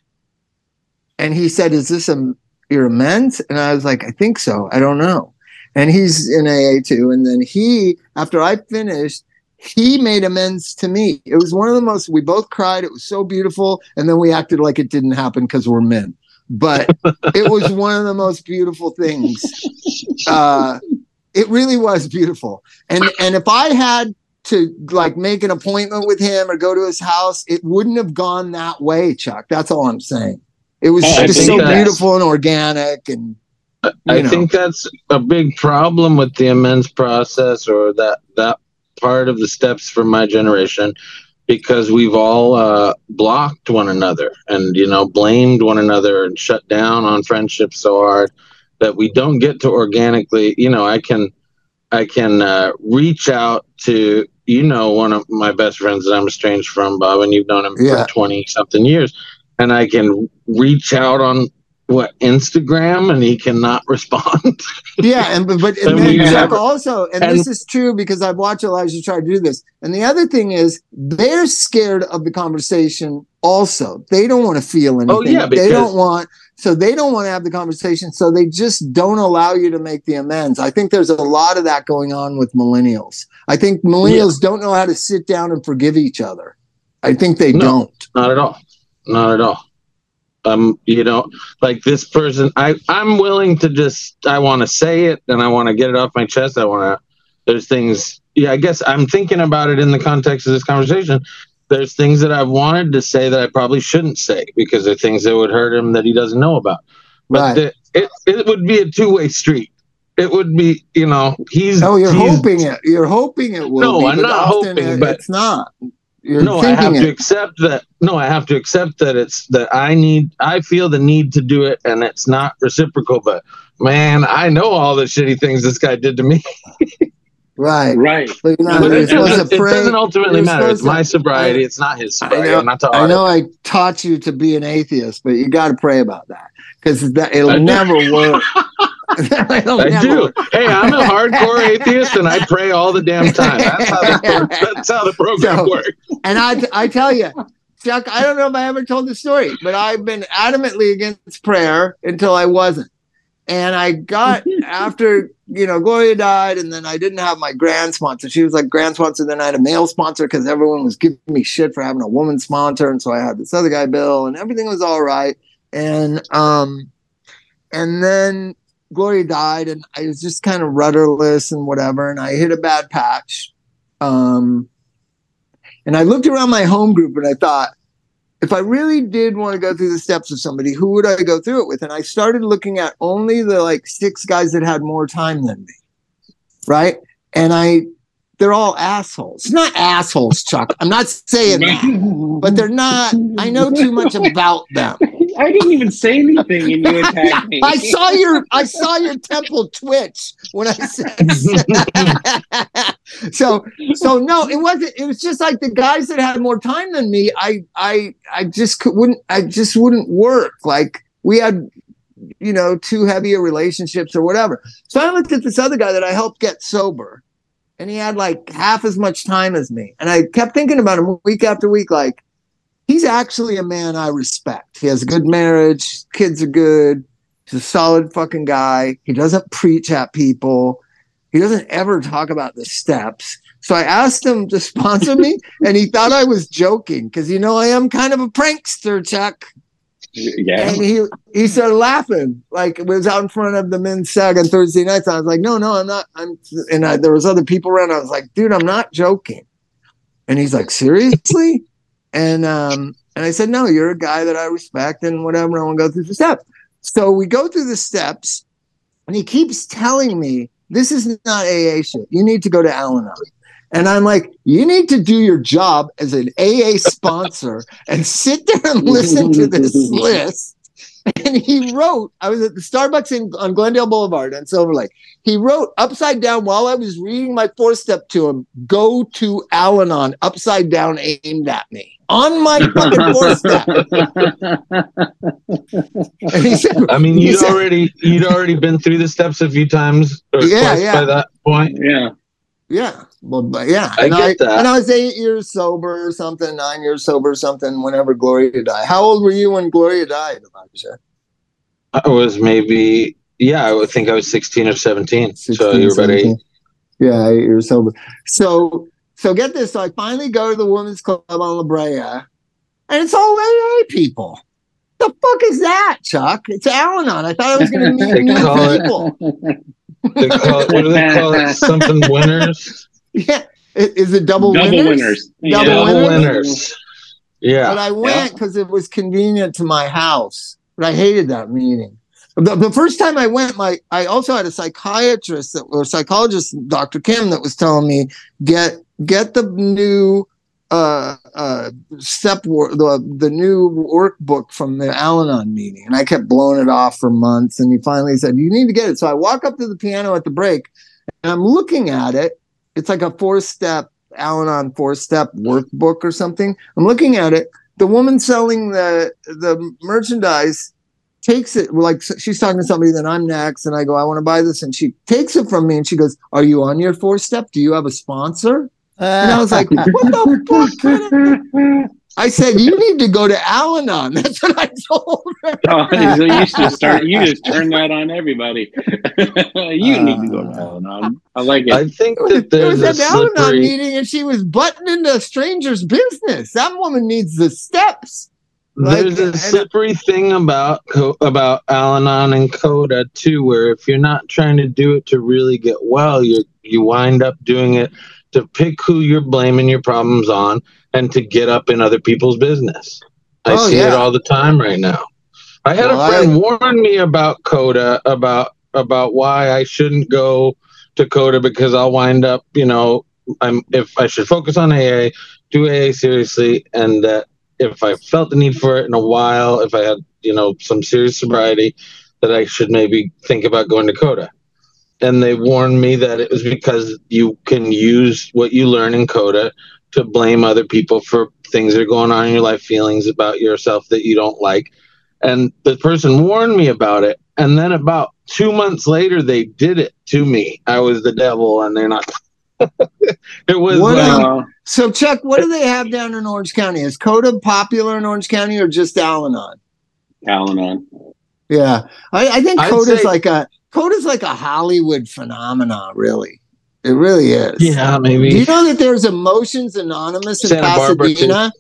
[SPEAKER 1] And he said, Is this a your amends? And I was like, I think so. I don't know. And he's in AA too. And then he, after I finished, he made amends to me. It was one of the most, we both cried. It was so beautiful. And then we acted like it didn't happen because we're men. But it was one of the most beautiful things. Uh, it really was beautiful. And and if I had to like make an appointment with him or go to his house, it wouldn't have gone that way, Chuck. That's all I'm saying. It was
[SPEAKER 2] I
[SPEAKER 1] just so beautiful and organic and
[SPEAKER 4] I
[SPEAKER 1] know.
[SPEAKER 4] think that's a big problem with the amends process or that that part of the steps for my generation because we've all uh, blocked one another and you know blamed one another and shut down on friendship so hard that we don't get to organically you know i can i can uh, reach out to you know one of my best friends that i'm estranged from bob and you've known him
[SPEAKER 1] Yeah.
[SPEAKER 4] for 20 something years and i can reach out on what Instagram and he cannot respond.
[SPEAKER 1] yeah, and but, but and
[SPEAKER 4] And
[SPEAKER 1] then
[SPEAKER 4] we
[SPEAKER 1] Chuck
[SPEAKER 4] never-
[SPEAKER 1] also, and,
[SPEAKER 4] and-
[SPEAKER 1] this is true because I've watched Elijah try to do this. And the other thing is they're scared of the conversation also. They don't want to feel oh, anything.
[SPEAKER 4] Oh, yeah,
[SPEAKER 1] they don't want so they don't want to have the conversation. So they just don't allow you to make the amends. I think there's a lot of that going on with millennials. I think millennials don't know how to sit down and forgive each other. I think they
[SPEAKER 4] No.
[SPEAKER 1] don't.
[SPEAKER 4] Not at all. Not at all. Um, you know, like this person, I I'm willing to just I want to say it and I want to get it off my chest. I want to. There's things. Yeah, I guess I'm thinking about it in the context of this conversation. There's things that I've wanted to say that I probably shouldn't say because they're things that would hurt him that he doesn't know about. But
[SPEAKER 1] Right.
[SPEAKER 4] the, it it would be a two way street. It would be, you know, he's.
[SPEAKER 1] Oh, you're
[SPEAKER 4] he's-
[SPEAKER 1] hoping it. You're hoping it will.
[SPEAKER 4] No,
[SPEAKER 1] be,
[SPEAKER 4] I'm not hoping,
[SPEAKER 1] it-
[SPEAKER 4] but-
[SPEAKER 1] it's not. You're
[SPEAKER 4] no, I
[SPEAKER 1] thinking
[SPEAKER 4] have to accept that. No, I have to accept that it's that I need. I feel the need to do it, and it's not reciprocal. But man, I know all the shitty things this guy did to me.
[SPEAKER 1] Right.
[SPEAKER 2] Right.
[SPEAKER 1] But you're not,
[SPEAKER 4] But it, doesn't, it doesn't ultimately
[SPEAKER 1] you're
[SPEAKER 4] matter. It's
[SPEAKER 1] to-
[SPEAKER 4] my sobriety. It's not his sobriety.
[SPEAKER 1] know-
[SPEAKER 4] I'm not
[SPEAKER 1] I know I taught you to be an atheist, but you got to pray about that because that it'll never work. It'll
[SPEAKER 4] I do. Hey, I'm a hardcore atheist, and I pray all the damn time. That's how the, that's how the program
[SPEAKER 1] So-
[SPEAKER 4] works.
[SPEAKER 1] And I, I tell you, Chuck, I don't know if I ever told the story, but I've been adamantly against prayer until I wasn't. And I got after, you know, Gloria died, and then I didn't have my grand sponsor. She was like grand sponsor. Then I had a male sponsor because everyone was giving me shit for having a woman sponsor. And so I had this other guy, Bill, and everything was all right. And um, and then Gloria died, and I was just kind of rudderless and whatever. And I hit a bad patch. Um, and I looked around my home group and I thought, if I really did want to go through the steps of somebody, who would I go through it with? And I started looking at only the like six guys that had more time than me. Right. And I, they're all assholes. Not assholes, Chuck. I'm not saying that, but they're not, I know too much about them.
[SPEAKER 2] I didn't even say anything and you attacked me.
[SPEAKER 1] I saw your I saw your temple twitch when I said so so no it wasn't it was just like the guys that had more time than me I I I just could, wouldn't I just wouldn't work. Like we had you know too heavy of relationships or whatever. So I looked at this other guy that I helped get sober and he had like half as much time as me. And I kept thinking about him week after week like he's actually a man I respect. He has a good marriage, kids are good, he's a solid fucking guy. He doesn't preach at people. He doesn't ever talk about the steps. So I asked him to sponsor me, and he thought I was joking because you know I am kind of a prankster, Chuck.
[SPEAKER 2] yeah.
[SPEAKER 1] And he he started laughing like it was out in front of the men's stag on Thursday nights. I was like, no, no, I'm not. I'm and I, there was other people around. I was like, dude, I'm not joking. And he's like, seriously? And um and I said, no, you're a guy that I respect and whatever. I want to go through the steps. So we go through the steps, and he keeps telling me this is not AA shit. You need to go to Al Anon. And I'm like, you need to do your job as an AA sponsor and sit there and listen to this list. And he wrote, I was at the Starbucks in, on Glendale Boulevard on Silver Lake. He wrote upside down while I was reading my four step to him, go to Al Anon, upside down aimed at me on my fucking four step. And he said,
[SPEAKER 4] I mean, you'd
[SPEAKER 1] said-
[SPEAKER 4] already you'd already been through the steps a few times or
[SPEAKER 1] Yeah,
[SPEAKER 4] twice
[SPEAKER 1] yeah.
[SPEAKER 4] by that point.
[SPEAKER 2] yeah.
[SPEAKER 1] Yeah. Well, but yeah.
[SPEAKER 4] I
[SPEAKER 1] and
[SPEAKER 4] get that.
[SPEAKER 1] And I was eight years sober or something, nine years sober or something, whenever Gloria died. How old were you when Gloria died, Elijah?
[SPEAKER 4] I was maybe yeah, I would think I was sixteen or seventeen. so
[SPEAKER 1] 16,
[SPEAKER 4] you were about eight.
[SPEAKER 1] Yeah, eight years sober. So so get this. So I finally go to the women's club on La Brea, and it's all AA people. The fuck is that, Chuck? It's Al-Anon. I thought I was going to meet new
[SPEAKER 4] call it-
[SPEAKER 1] people.
[SPEAKER 4] They call it, what do they call it? Something winners.
[SPEAKER 1] Yeah. I- Is it double,
[SPEAKER 2] Double
[SPEAKER 1] winners?
[SPEAKER 2] winners.
[SPEAKER 1] Double
[SPEAKER 2] Yeah.
[SPEAKER 4] Double
[SPEAKER 1] winners?
[SPEAKER 4] winners. Yeah.
[SPEAKER 1] But I went because it was convenient to my house. But I hated that meeting. The, the first time I went, my I also had a psychiatrist that, or psychologist, Dr. Kim, that was telling me get get the new uh, uh, step the the new workbook from the Al-Anon meeting, and I kept blowing it off for months. And he finally said, "You need to get it." So I walk up to the piano at the break, and I'm looking at it. It's like a four step Al-Anon four step workbook or something. I'm looking at it. The woman selling the the merchandise takes it like she's talking to somebody then I'm next, and I go, I want to buy this, and she takes it from me, and she goes, Are you on your four step? Do you have a sponsor? And I was like, What the fuck? kind of-" I said, You need to go to Al-Anon. That's what I told her.
[SPEAKER 2] Oh, so you just start. You just turn that on everybody. you need to go to Al-Anon. I like it.
[SPEAKER 4] I think
[SPEAKER 1] It was,
[SPEAKER 4] that
[SPEAKER 1] it
[SPEAKER 4] there's
[SPEAKER 1] was
[SPEAKER 4] a
[SPEAKER 1] an Al-Anon meeting, and she was butting into a stranger's business. That woman needs the steps. Like,
[SPEAKER 4] There's a slippery thing about co- about Al-Anon and Coda too, where if you're not trying to do it to really get well, you you wind up doing it to pick who you're blaming your problems on and to get up in other people's business. I
[SPEAKER 1] Oh,
[SPEAKER 4] see it all the time right now. I had
[SPEAKER 1] Well,
[SPEAKER 4] a friend warn me about Coda about about why I shouldn't go to Coda because I'll wind up, you know, I'm if I should focus on AA, do AA seriously, and that if I felt the need for it in a while, if I had, you know, some serious sobriety, that I should maybe think about going to Coda. And they warned me that it was because you can use what you learn in Coda to blame other people for things that are going on in your life, feelings about yourself that you don't like. And the person warned me about it. And then about two months later, they did it to me. I was the devil, and they're not. it was
[SPEAKER 1] What,
[SPEAKER 4] like,
[SPEAKER 2] Uh,
[SPEAKER 1] So, Chuck, what do they have down in Orange County? Is Coda popular in Orange County or just Al-Anon?
[SPEAKER 2] Al-Anon.
[SPEAKER 1] Yeah, I, I think
[SPEAKER 4] I'd
[SPEAKER 1] Coda's like a Coda's like a Hollywood phenomenon. Really, it really is.
[SPEAKER 4] yeah, maybe.
[SPEAKER 1] Do you know that there's Emotions Anonymous in
[SPEAKER 4] Santa
[SPEAKER 1] Pasadena?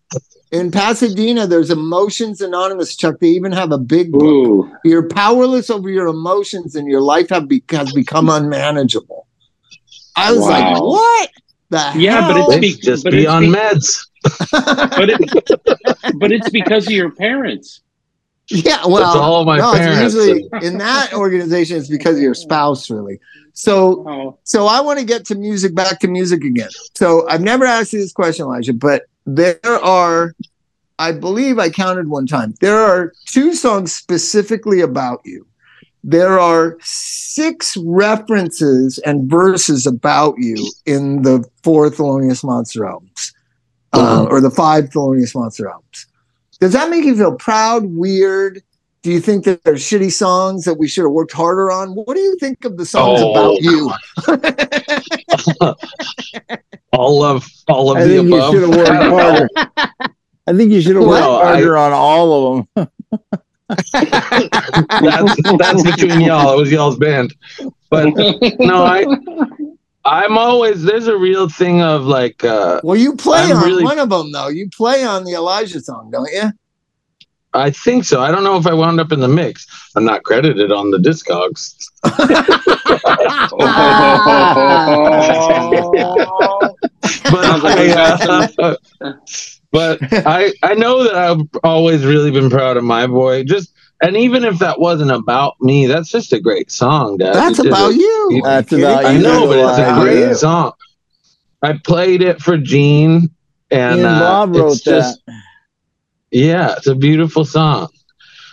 [SPEAKER 1] In Pasadena, there's Emotions Anonymous, Chuck. They even have a big book.
[SPEAKER 2] Ooh.
[SPEAKER 1] You're powerless over your emotions, and your life have be- has become unmanageable. I was like, what? The
[SPEAKER 2] Yeah, but
[SPEAKER 1] hell?
[SPEAKER 2] it's
[SPEAKER 4] It's
[SPEAKER 2] be-
[SPEAKER 4] just
[SPEAKER 2] but
[SPEAKER 4] be
[SPEAKER 2] it's
[SPEAKER 4] on
[SPEAKER 2] be-
[SPEAKER 4] meds.
[SPEAKER 2] But it, but it's because of your parents.
[SPEAKER 1] Yeah, well,
[SPEAKER 4] all my
[SPEAKER 1] no,
[SPEAKER 4] parents.
[SPEAKER 1] it's usually in that organization. It's because of your spouse, really. So,
[SPEAKER 2] Oh,
[SPEAKER 1] so I want to get to music, back to music again. So I've never asked you this question, Elijah, but there are, I believe I counted one time. There are two songs specifically about you. There are six references and verses about you in the four Thelonious Monster albums, uh, or the five Thelonious Monster albums. Does that make you feel proud, weird? Do you think that there's shitty songs that we should have worked harder on? What do you think of the songs
[SPEAKER 4] Oh,
[SPEAKER 1] about you?
[SPEAKER 4] all of all of
[SPEAKER 3] I
[SPEAKER 4] the
[SPEAKER 3] think you
[SPEAKER 4] above.
[SPEAKER 3] should have worked harder. I think you should have worked
[SPEAKER 4] Well, I-
[SPEAKER 3] harder on all of them.
[SPEAKER 4] that's that's between y'all. It was y'all's band. But no, I I'm always there's a real thing of like uh
[SPEAKER 1] Well, you play
[SPEAKER 4] I'm
[SPEAKER 1] on
[SPEAKER 4] really-
[SPEAKER 1] one of them though. You play on the Elijah song, don't you?
[SPEAKER 4] I think so. I don't know if I wound up in the mix. I'm not credited on the Discogs. But I, uh, but I I know that I've always really been proud of my boy. Just And even if that wasn't about me, that's just a great song, Dad.
[SPEAKER 1] That's
[SPEAKER 4] You
[SPEAKER 1] about
[SPEAKER 4] it.
[SPEAKER 1] you.
[SPEAKER 4] You-
[SPEAKER 3] That's
[SPEAKER 1] Are you
[SPEAKER 3] about
[SPEAKER 1] kidding
[SPEAKER 4] I know, but it's a great
[SPEAKER 3] you.
[SPEAKER 4] song. I played it for Gene, and
[SPEAKER 3] Me and
[SPEAKER 4] uh,
[SPEAKER 3] Bob wrote
[SPEAKER 4] it's just yeah, it's a beautiful song.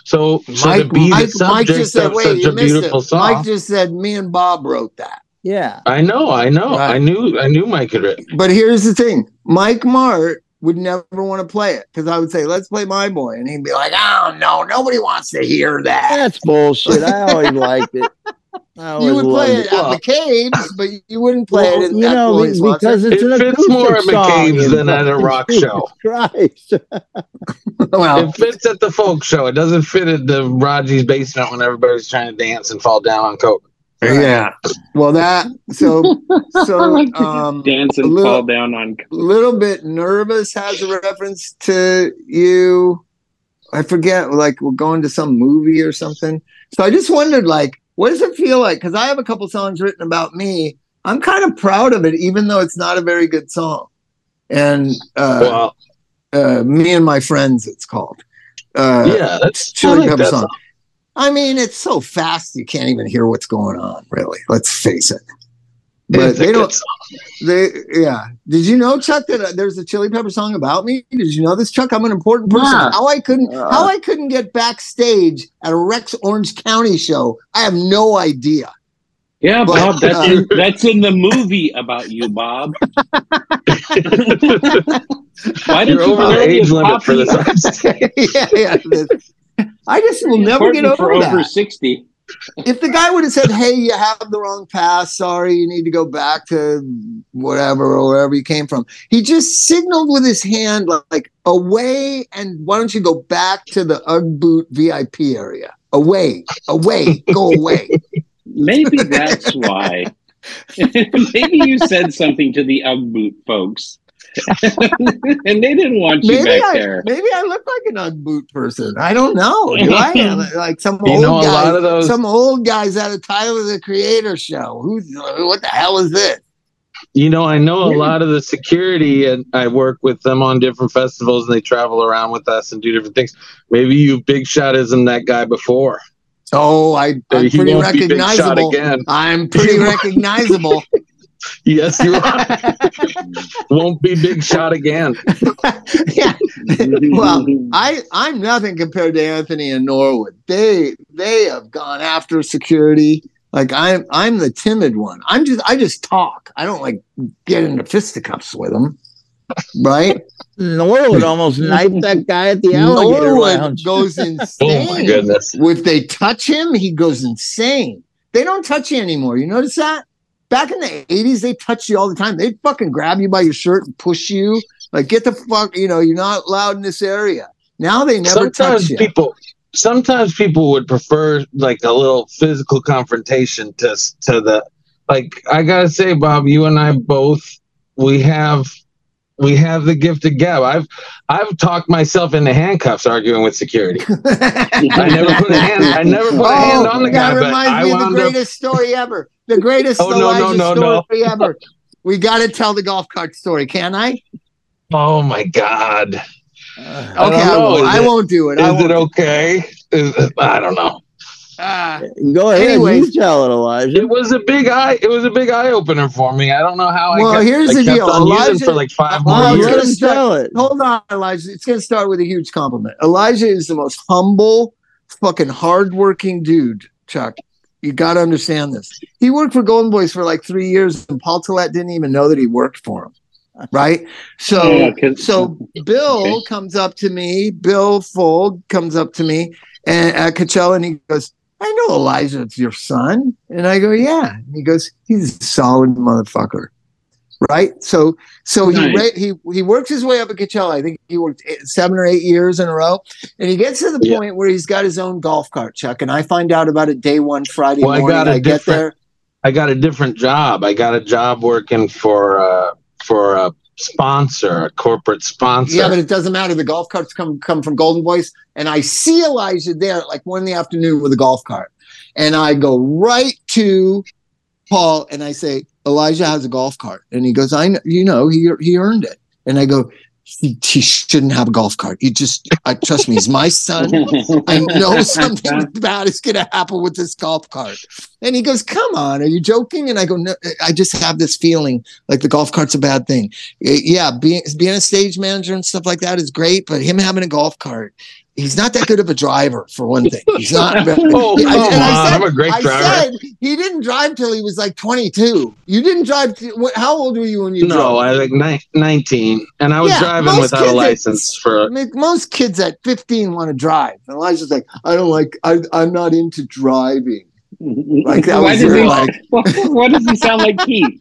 [SPEAKER 4] So, so
[SPEAKER 1] Mike,
[SPEAKER 4] to be
[SPEAKER 1] Mike,
[SPEAKER 4] the
[SPEAKER 1] Mike
[SPEAKER 4] subject
[SPEAKER 1] just said,
[SPEAKER 4] of
[SPEAKER 1] wait,
[SPEAKER 4] such
[SPEAKER 1] you
[SPEAKER 4] a
[SPEAKER 1] missed
[SPEAKER 4] beautiful
[SPEAKER 1] it.
[SPEAKER 4] song,
[SPEAKER 1] Mike just said, me and Bob wrote that.
[SPEAKER 3] Yeah.
[SPEAKER 4] I know, I know,
[SPEAKER 1] Right.
[SPEAKER 4] I knew, I knew Mike had written.
[SPEAKER 1] But here's the thing Mike Martt would never want to play it because I would say, let's play My Boy. And he'd be like, oh, no, nobody wants to hear that.
[SPEAKER 3] That's bullshit. I always liked it. I always
[SPEAKER 1] You would play
[SPEAKER 3] loved
[SPEAKER 1] it at McCabe's, but you wouldn't play
[SPEAKER 3] Well,
[SPEAKER 1] it in
[SPEAKER 3] you
[SPEAKER 1] at
[SPEAKER 3] know,
[SPEAKER 1] Floyd's Watson.
[SPEAKER 3] because it's
[SPEAKER 4] It
[SPEAKER 3] an
[SPEAKER 4] fits more at
[SPEAKER 3] song,
[SPEAKER 4] McCabe's than at a rock show.
[SPEAKER 3] Christ.
[SPEAKER 1] well,
[SPEAKER 4] It fits at the folk show. It doesn't fit at the Raji's basement when everybody's trying to dance and fall down on coke.
[SPEAKER 1] Yeah. Well, that, so, so, um,
[SPEAKER 2] Dance and
[SPEAKER 1] a little-
[SPEAKER 2] fall down on.
[SPEAKER 1] little bit nervous has a reference to you. I forget, like we're going to some movie or something. So I just wondered, like, what does it feel like? Because I have a couple songs written about me. I'm kind of proud of it, even though it's not a very good song. And uh,
[SPEAKER 4] well,
[SPEAKER 1] uh, me and my friends, it's called. Uh,
[SPEAKER 4] yeah, that's I
[SPEAKER 1] Chili
[SPEAKER 4] like
[SPEAKER 1] Pepper
[SPEAKER 4] that
[SPEAKER 1] song.
[SPEAKER 4] Song.
[SPEAKER 1] I mean, it's so fast you can't even hear what's going on. Really, let's face it. But
[SPEAKER 4] It's
[SPEAKER 1] they don't. They yeah. Did you know, Chuck, that uh, there's a Chili Pepper song about me? Did you know this, Chuck? I'm an important person.
[SPEAKER 2] Yeah.
[SPEAKER 1] How I couldn't
[SPEAKER 3] Uh.
[SPEAKER 1] how I couldn't get backstage at a Rex Orange County show? I have no idea.
[SPEAKER 2] Yeah,
[SPEAKER 1] But,
[SPEAKER 2] Bob, that's
[SPEAKER 1] uh,
[SPEAKER 2] in, that's in the movie about you, Bob. Why did
[SPEAKER 4] You're
[SPEAKER 2] you
[SPEAKER 4] over the age limit for
[SPEAKER 2] copy-
[SPEAKER 4] this.
[SPEAKER 1] yeah, yeah. I just will never get over
[SPEAKER 2] for over sixty.
[SPEAKER 1] if the guy would have said, "Hey, you have the wrong pass. Sorry, you need to go back to whatever or wherever you came from," he just signaled with his hand like away, and why don't you go back to the UGG boot VIP area? Away, away, go away.
[SPEAKER 2] Maybe that's why. Maybe you said something to the UGG boot folks, and they didn't want you
[SPEAKER 1] Maybe
[SPEAKER 2] back
[SPEAKER 1] I,
[SPEAKER 2] there.
[SPEAKER 1] maybe I look like an UGG boot person. I don't know. Do I like some
[SPEAKER 4] You
[SPEAKER 1] old
[SPEAKER 4] know, a
[SPEAKER 1] guy.
[SPEAKER 4] lot of those-
[SPEAKER 1] Some old guys at a Tyler the Creator show. Who's what the hell is this?
[SPEAKER 4] You know, I know a lot of the security, and I work with them on different festivals, and they travel around with us and do different things. Maybe you big shot isn't that guy before.
[SPEAKER 1] Oh, I, I'm pretty
[SPEAKER 4] won't be
[SPEAKER 1] recognizable. I'm pretty recognizable.
[SPEAKER 4] Yes, you are. won't be big shot again.
[SPEAKER 1] yeah. Well, I I'm nothing compared to Anthony and Norwood. They they have gone after security. Like I'm I'm the timid one. I'm just I just talk. I don't like get into fisticuffs with them. Right?
[SPEAKER 3] Norwood almost knifed that guy at the alligator
[SPEAKER 1] Norwood
[SPEAKER 3] lounge.
[SPEAKER 1] goes
[SPEAKER 4] Oh
[SPEAKER 1] insane.
[SPEAKER 4] my goodness.
[SPEAKER 1] If they touch him, he goes insane. They don't touch you anymore. You notice that? Back in the 80s, they touched you all the time. They'd fucking grab you by your shirt and push you. Like, get the fuck, you know, you're not allowed in this area. Now they never touch
[SPEAKER 4] sometimes
[SPEAKER 1] you.
[SPEAKER 4] people sometimes people would prefer like a little physical confrontation to to the like i gotta say bob you and i both we have we have the gift of gab i've i've talked myself into handcuffs arguing with security i never put a hand i never put a hand on the guy
[SPEAKER 1] Oh, that reminds
[SPEAKER 4] i
[SPEAKER 1] me of the
[SPEAKER 4] wound up
[SPEAKER 1] greatest story ever. The greatest
[SPEAKER 4] Oh, no, no, no, no.
[SPEAKER 1] story ever. We got to tell the golf cart story, can I?
[SPEAKER 4] oh my god
[SPEAKER 3] Uh,
[SPEAKER 1] Okay, I,
[SPEAKER 4] know.
[SPEAKER 1] won't. I won't do it. I
[SPEAKER 4] is it okay is i don't know.
[SPEAKER 1] Ah.
[SPEAKER 3] Go ahead,
[SPEAKER 1] Anyways.
[SPEAKER 3] you tell it, Elijah.
[SPEAKER 4] it was a big eye it was a big eye opener for me i don't know how i
[SPEAKER 1] Well,
[SPEAKER 4] kept,
[SPEAKER 1] here's
[SPEAKER 4] I
[SPEAKER 1] the
[SPEAKER 4] kept
[SPEAKER 1] deal.
[SPEAKER 4] on using
[SPEAKER 1] Elijah-
[SPEAKER 4] for like five
[SPEAKER 1] Well,
[SPEAKER 4] more
[SPEAKER 1] let's
[SPEAKER 3] let
[SPEAKER 4] years
[SPEAKER 3] tell it.
[SPEAKER 1] Hold on, Elijah. It's going to start with a huge compliment. Elijah is the most humble, fucking hardworking dude, Chuck. You got to understand this. He worked for Golden Voice for like three years, and Paul Tollett didn't even know that he worked for him. Right? So,
[SPEAKER 2] Yeah, 'cause-
[SPEAKER 1] so Bill
[SPEAKER 2] Okay.
[SPEAKER 1] comes up to me. Bill Fold comes up to me and at Coachella, and he goes, "I know Elijah. It's your son." And I go, "Yeah." And he goes, "He's a solid motherfucker." Right? So, so he
[SPEAKER 2] Nice.
[SPEAKER 1] ra- he he works his way up at Coachella. I think he worked eight, seven or eight years in a row, and he gets to the
[SPEAKER 4] Yeah.
[SPEAKER 1] point where he's got his own golf cart, Chuck. And I find out about it day one, Friday
[SPEAKER 4] Well, I got
[SPEAKER 1] I get there.
[SPEAKER 4] I got a different job. I got a job working for uh, for a sponsor, a corporate sponsor.
[SPEAKER 1] Yeah, but it doesn't matter. The golf carts come come from Golden Voice, and I see Elijah there at like one in the afternoon with a golf cart, and I go right to Paul and I say, Elijah has a golf cart, and he goes, I know, you know, he he earned it, and I go, he, he shouldn't have a golf cart. You just, I trust me, he's my son. I know something bad is going to happen with this golf cart. And he goes, Come on, are you joking? And I go, No, I just have this feeling like the golf cart's a bad thing. Yeah, being, being a stage manager and stuff like that is great, but him having a golf cart, he's not that good of a driver, for one thing. He's not.
[SPEAKER 4] Oh,
[SPEAKER 1] I-
[SPEAKER 4] come
[SPEAKER 1] and I
[SPEAKER 4] on,
[SPEAKER 1] said-
[SPEAKER 4] I'm a great
[SPEAKER 1] I
[SPEAKER 4] driver.
[SPEAKER 1] said he didn't drive till he was like 22. You didn't drive. t- how old were you when you drove?
[SPEAKER 4] No, I was like ni- 19, and I was
[SPEAKER 1] Yeah,
[SPEAKER 4] driving
[SPEAKER 1] most
[SPEAKER 4] without
[SPEAKER 1] kids
[SPEAKER 4] a
[SPEAKER 1] at-
[SPEAKER 4] license for.
[SPEAKER 1] I mean, most kids at 15 want to drive. And Elijah's like, I don't like, I, I'm not into driving. Like that
[SPEAKER 2] why
[SPEAKER 1] was
[SPEAKER 2] does
[SPEAKER 1] your
[SPEAKER 2] he,
[SPEAKER 1] like,
[SPEAKER 2] why does he sound like Keith?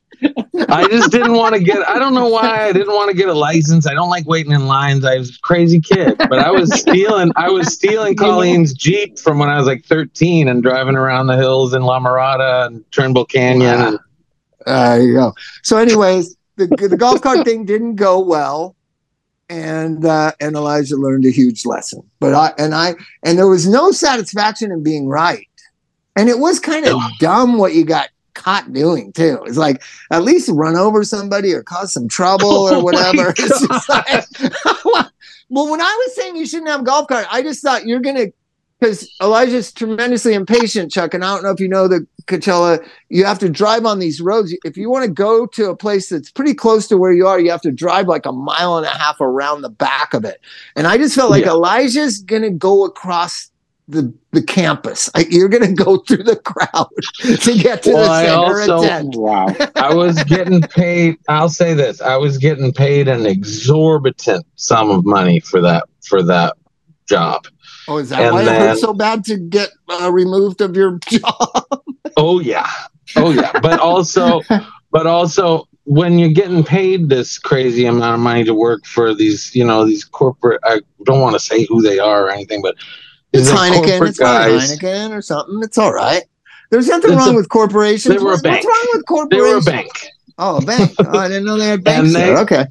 [SPEAKER 4] I just didn't want to get. I don't know why I didn't want to get a license. I don't like waiting in lines. I was a crazy kid, but I was stealing. I was stealing Colleen's Jeep from when I was like 13 and driving around the hills in La Mirada and Turnbull Canyon.
[SPEAKER 1] Wow.
[SPEAKER 4] And
[SPEAKER 1] uh, there you go. So, anyways, the, the golf cart thing didn't go well. And uh, and Elijah learned a huge lesson. But I and I and there was no satisfaction in being right. And it was kind of dumb what you got caught doing too. It's like at least run over somebody or cause some trouble
[SPEAKER 4] Oh
[SPEAKER 1] or whatever. It's like, well, when I was saying you shouldn't have a golf cart, I just thought you're gonna because Elijah's tremendously impatient, Chuck. And I don't know if you know the Coachella, you have to drive on these roads. If you want to go to a place that's pretty close to where you are, you have to drive like a mile and a half around the back of it. And I just felt like
[SPEAKER 4] Yeah.
[SPEAKER 1] Elijah's gonna go across the the campus. Like, you're gonna go through the crowd to get to
[SPEAKER 4] Well,
[SPEAKER 1] the
[SPEAKER 4] I
[SPEAKER 1] center
[SPEAKER 4] also-
[SPEAKER 1] attend.
[SPEAKER 2] Wow.
[SPEAKER 4] I was getting paid. I'll say this: I was getting paid an exorbitant sum of money for that for that job.
[SPEAKER 1] Oh, is that
[SPEAKER 4] and
[SPEAKER 1] why it
[SPEAKER 4] then-
[SPEAKER 1] hurt so bad to get uh, removed of your job?
[SPEAKER 4] Oh yeah, oh yeah. But also, but also, when you're getting paid this crazy amount of money to work for these, you know, these corporate. I don't want to say who they are or anything, but
[SPEAKER 1] It's Heineken. It's
[SPEAKER 4] guys.
[SPEAKER 1] Heineken or something. It's all right. There's nothing
[SPEAKER 4] It's
[SPEAKER 1] wrong
[SPEAKER 4] a-
[SPEAKER 1] with corporations.
[SPEAKER 4] they were a
[SPEAKER 1] What's
[SPEAKER 4] bank.
[SPEAKER 1] wrong with corporations?
[SPEAKER 4] They were a bank,
[SPEAKER 1] Oh, a bank. Oh, I didn't know they had banks
[SPEAKER 4] And they-
[SPEAKER 1] there. Okay.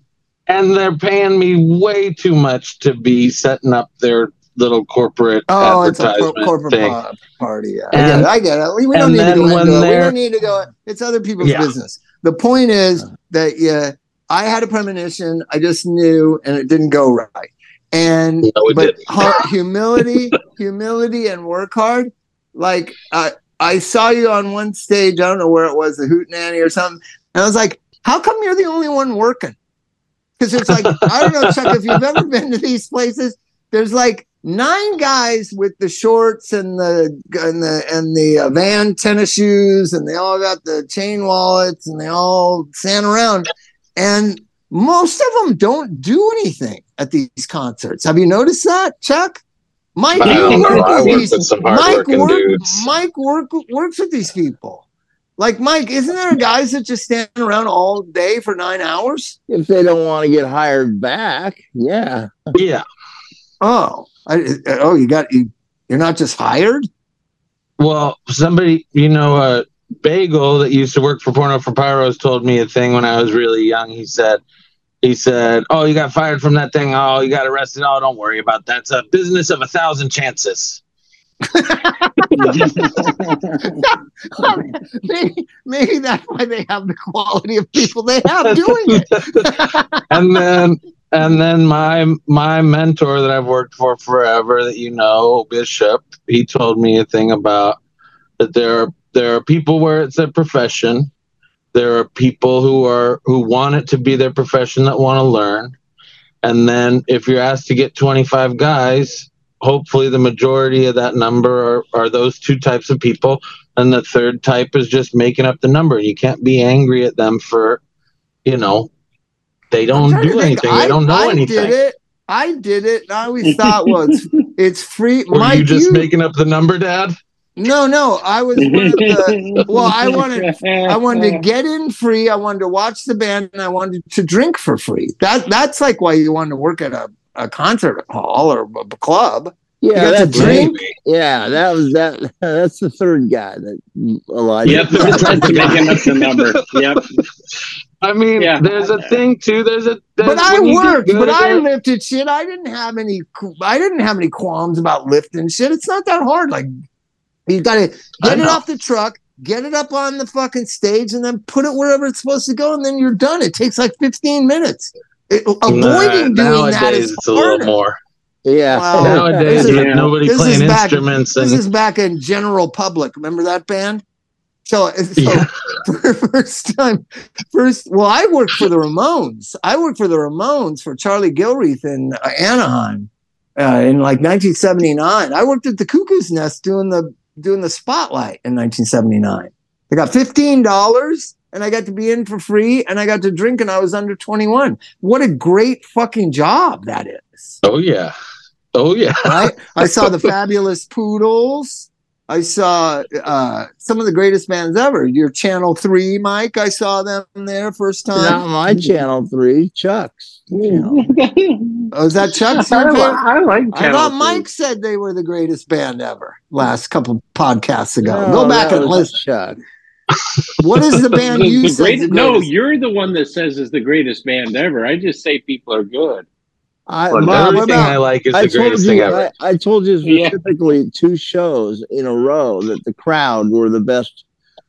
[SPEAKER 4] and they're paying me way too much to be setting up their little corporate
[SPEAKER 1] Oh, it's a cor- corporate
[SPEAKER 4] thing.
[SPEAKER 1] party. Yeah.
[SPEAKER 4] And-
[SPEAKER 1] I get it. I get it. We, we don't need to go into it. We don't need to go. It's other people's
[SPEAKER 4] Yeah.
[SPEAKER 1] business. The point is that yeah, I had a premonition. I just knew, and it didn't go right. And
[SPEAKER 4] No,
[SPEAKER 1] but hu- humility, humility, and work hard. Like uh, I saw you on one stage. I don't know where it was, the Hootenanny or something. And I was like, "How come you're the only one working?" Because it's like I don't know, Chuck. If you've ever been to these places, there's like nine guys with the shorts and the and the and the uh, van tennis shoes, and they all got the chain wallets, and they all stand around, and most of them don't do anything at these concerts. Have you noticed that, Chuck? Mike,
[SPEAKER 4] I
[SPEAKER 1] you
[SPEAKER 4] know.
[SPEAKER 1] work with these. Mike, work. Mike work, works with these people. Like Mike, isn't there guys that just stand around all day for nine hours?
[SPEAKER 3] If they don't want to get hired back, yeah.
[SPEAKER 4] Yeah.
[SPEAKER 1] Oh, I, oh, you got you. You're not just hired.
[SPEAKER 4] Well, somebody, you know, uh, Bagel that used to work for Porno for Pyros told me a thing when I was really young. He said, he said, "Oh, you got fired from that thing. Oh, you got arrested. Oh, don't worry about that. It's a business of a thousand chances."
[SPEAKER 1] maybe, maybe that's why they have the quality of people they have doing it.
[SPEAKER 4] and then, and then my my mentor that I've worked for forever, that you know, Bishop, he told me a thing about that there are there are people where it's a profession. There are people who are who want it to be their profession that want to learn. And then if you're asked to get 25 guys, hopefully the majority of that number are, are those two types of people. And the third type is just making up the number. You can't be angry at them for, you know, they don't do anything. They don't know
[SPEAKER 1] I, I
[SPEAKER 4] anything.
[SPEAKER 1] did it. I did it. I always thought, well, it's, it's free.
[SPEAKER 4] Were
[SPEAKER 1] Mike,
[SPEAKER 4] you just
[SPEAKER 1] you-
[SPEAKER 4] making up the number, Dad?
[SPEAKER 1] No, no. I was one of the. Well, I wanted I wanted to get in free. I wanted to watch the band, and I wanted to drink for free. That that's like why you want to work at a, a concert hall or a, a club.
[SPEAKER 3] Yeah,
[SPEAKER 1] got to
[SPEAKER 3] that's
[SPEAKER 1] drink?
[SPEAKER 3] right. Yeah, that was that. That's the third guy that Elijah.
[SPEAKER 2] Yep, that's making up the number. Yep.
[SPEAKER 4] I mean,
[SPEAKER 2] Yeah.
[SPEAKER 4] there's a thing too. There's a.
[SPEAKER 1] But I
[SPEAKER 4] when you get
[SPEAKER 1] worked. But I
[SPEAKER 4] it-
[SPEAKER 1] lifted shit. I didn't have any. I didn't have any qualms about lifting shit. It's not that hard. Like you got to get it off the truck, get it up on the fucking stage, and then put it wherever it's supposed to go, and then you're done. It takes like 15 minutes. It- avoiding doing that
[SPEAKER 4] nowadays
[SPEAKER 1] is
[SPEAKER 4] it's a little more.
[SPEAKER 3] Yeah.
[SPEAKER 1] Wow.
[SPEAKER 4] Nowadays,
[SPEAKER 1] this is-
[SPEAKER 4] with nobody
[SPEAKER 1] this
[SPEAKER 4] playing
[SPEAKER 1] back-
[SPEAKER 4] instruments
[SPEAKER 1] This is back in General Public. Remember that band? So, so
[SPEAKER 4] Yeah.
[SPEAKER 1] for first time, first. Well, I worked for the Ramones. I worked for the Ramones for Charlie Gilreath in uh, Anaheim uh, in like 1979. I worked at the Cuckoo's Nest doing the doing the spotlight in 1979. I got fifteen dollars. And I got to be in for free, and I got to drink, and I was under 21. What a great fucking job that is!
[SPEAKER 4] oh yeah, oh yeah.
[SPEAKER 1] right? I saw the Fabulous Poodles. I saw uh, some of the greatest bands ever. Your Channel Three, Mike. I saw them there first time.
[SPEAKER 3] Not
[SPEAKER 1] time.
[SPEAKER 3] my channel three, Chuck's. channel.
[SPEAKER 1] Oh, is that Chuck's?
[SPEAKER 2] I,
[SPEAKER 1] your
[SPEAKER 2] li-
[SPEAKER 1] favorite?
[SPEAKER 2] I like
[SPEAKER 1] I
[SPEAKER 2] Channel
[SPEAKER 1] thought
[SPEAKER 2] Three.
[SPEAKER 1] Mike said they were the greatest band ever last couple podcasts ago.
[SPEAKER 3] No,
[SPEAKER 1] Go back and
[SPEAKER 3] was
[SPEAKER 1] listen.
[SPEAKER 3] Chuck.
[SPEAKER 1] What is the band
[SPEAKER 2] The-
[SPEAKER 1] you
[SPEAKER 2] the
[SPEAKER 1] said?
[SPEAKER 2] great-
[SPEAKER 1] the
[SPEAKER 2] no, you're the one that says is the greatest band ever. I just say people are good.
[SPEAKER 3] I,
[SPEAKER 4] But
[SPEAKER 3] Bob,
[SPEAKER 4] everything
[SPEAKER 1] about-
[SPEAKER 4] I like is
[SPEAKER 3] I
[SPEAKER 4] the
[SPEAKER 3] told
[SPEAKER 4] greatest thing
[SPEAKER 3] you,
[SPEAKER 4] ever.
[SPEAKER 3] I, I told you
[SPEAKER 2] Yeah.
[SPEAKER 3] two shows in a row that the crowd were the best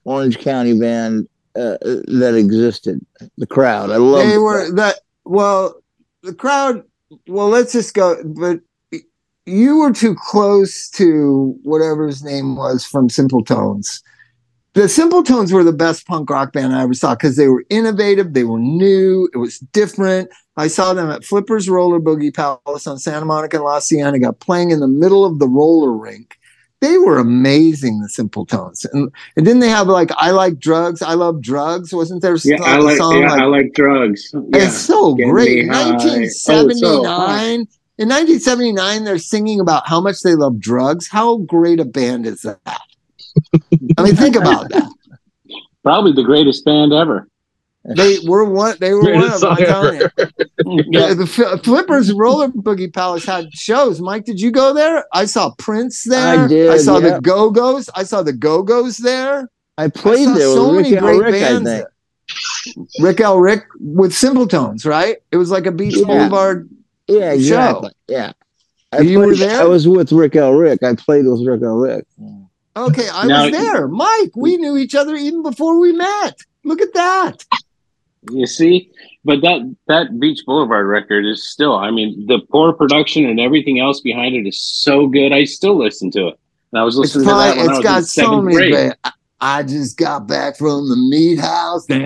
[SPEAKER 3] Orange County band uh, that existed. The crowd, I love.
[SPEAKER 1] they were that. Well, the crowd. Well, let's just go. But you were too close to whatever his name was from Simpletones. The Simpletones were the best punk rock band I ever saw because they were innovative, they were new, it was different. I saw them at Flippers Roller Boogie Palace on Santa Monica and La Cienega playing in the middle of the roller rink. They were amazing, the Simpletones. And, and didn't they have like I Like Drugs, I Love Drugs? Wasn't there
[SPEAKER 2] Yeah, I like.
[SPEAKER 1] song
[SPEAKER 2] Yeah,
[SPEAKER 1] like
[SPEAKER 2] I like drugs. Yeah.
[SPEAKER 1] it's so
[SPEAKER 2] Get
[SPEAKER 1] great.
[SPEAKER 2] me
[SPEAKER 1] In
[SPEAKER 2] high. Oh, so
[SPEAKER 1] 1979, in 1979, they're singing about how much they love drugs. How great a band is that? I mean, think about that.
[SPEAKER 2] Probably the greatest band ever.
[SPEAKER 1] They were one. They were one of them. I'm
[SPEAKER 4] song
[SPEAKER 1] telling you.
[SPEAKER 2] Mm, yeah.
[SPEAKER 1] The, the Flippers Roller Boogie Palace had shows. Mike, did you go there? I saw Prince there.
[SPEAKER 3] I did, I
[SPEAKER 1] saw
[SPEAKER 3] yeah.
[SPEAKER 1] the Go Go's. I saw the Go Go's there.
[SPEAKER 3] I played
[SPEAKER 1] I saw
[SPEAKER 3] there with
[SPEAKER 1] so many
[SPEAKER 3] Rick
[SPEAKER 1] great
[SPEAKER 3] Rick, I
[SPEAKER 1] bands there. Rik L. Rik with Simpletones, right? It was like a Beach
[SPEAKER 3] Yeah.
[SPEAKER 1] Boulevard.
[SPEAKER 3] Yeah, exactly. Yeah. I
[SPEAKER 1] You were there?
[SPEAKER 3] I was with Rik L. Rik. I played with Rik L. Rik. Mm.
[SPEAKER 1] Okay, I
[SPEAKER 2] Now-
[SPEAKER 1] was there. Mike, we knew each other even before we met. Look at that.
[SPEAKER 2] You see, but that that Beach Boulevard record is still. I mean, the poor production and everything else behind it is so good. I still listen to it. And I was
[SPEAKER 1] It's
[SPEAKER 2] listening to that when I was
[SPEAKER 1] got
[SPEAKER 2] in
[SPEAKER 1] so many
[SPEAKER 2] grade.
[SPEAKER 1] I, I just got back from the meat house. What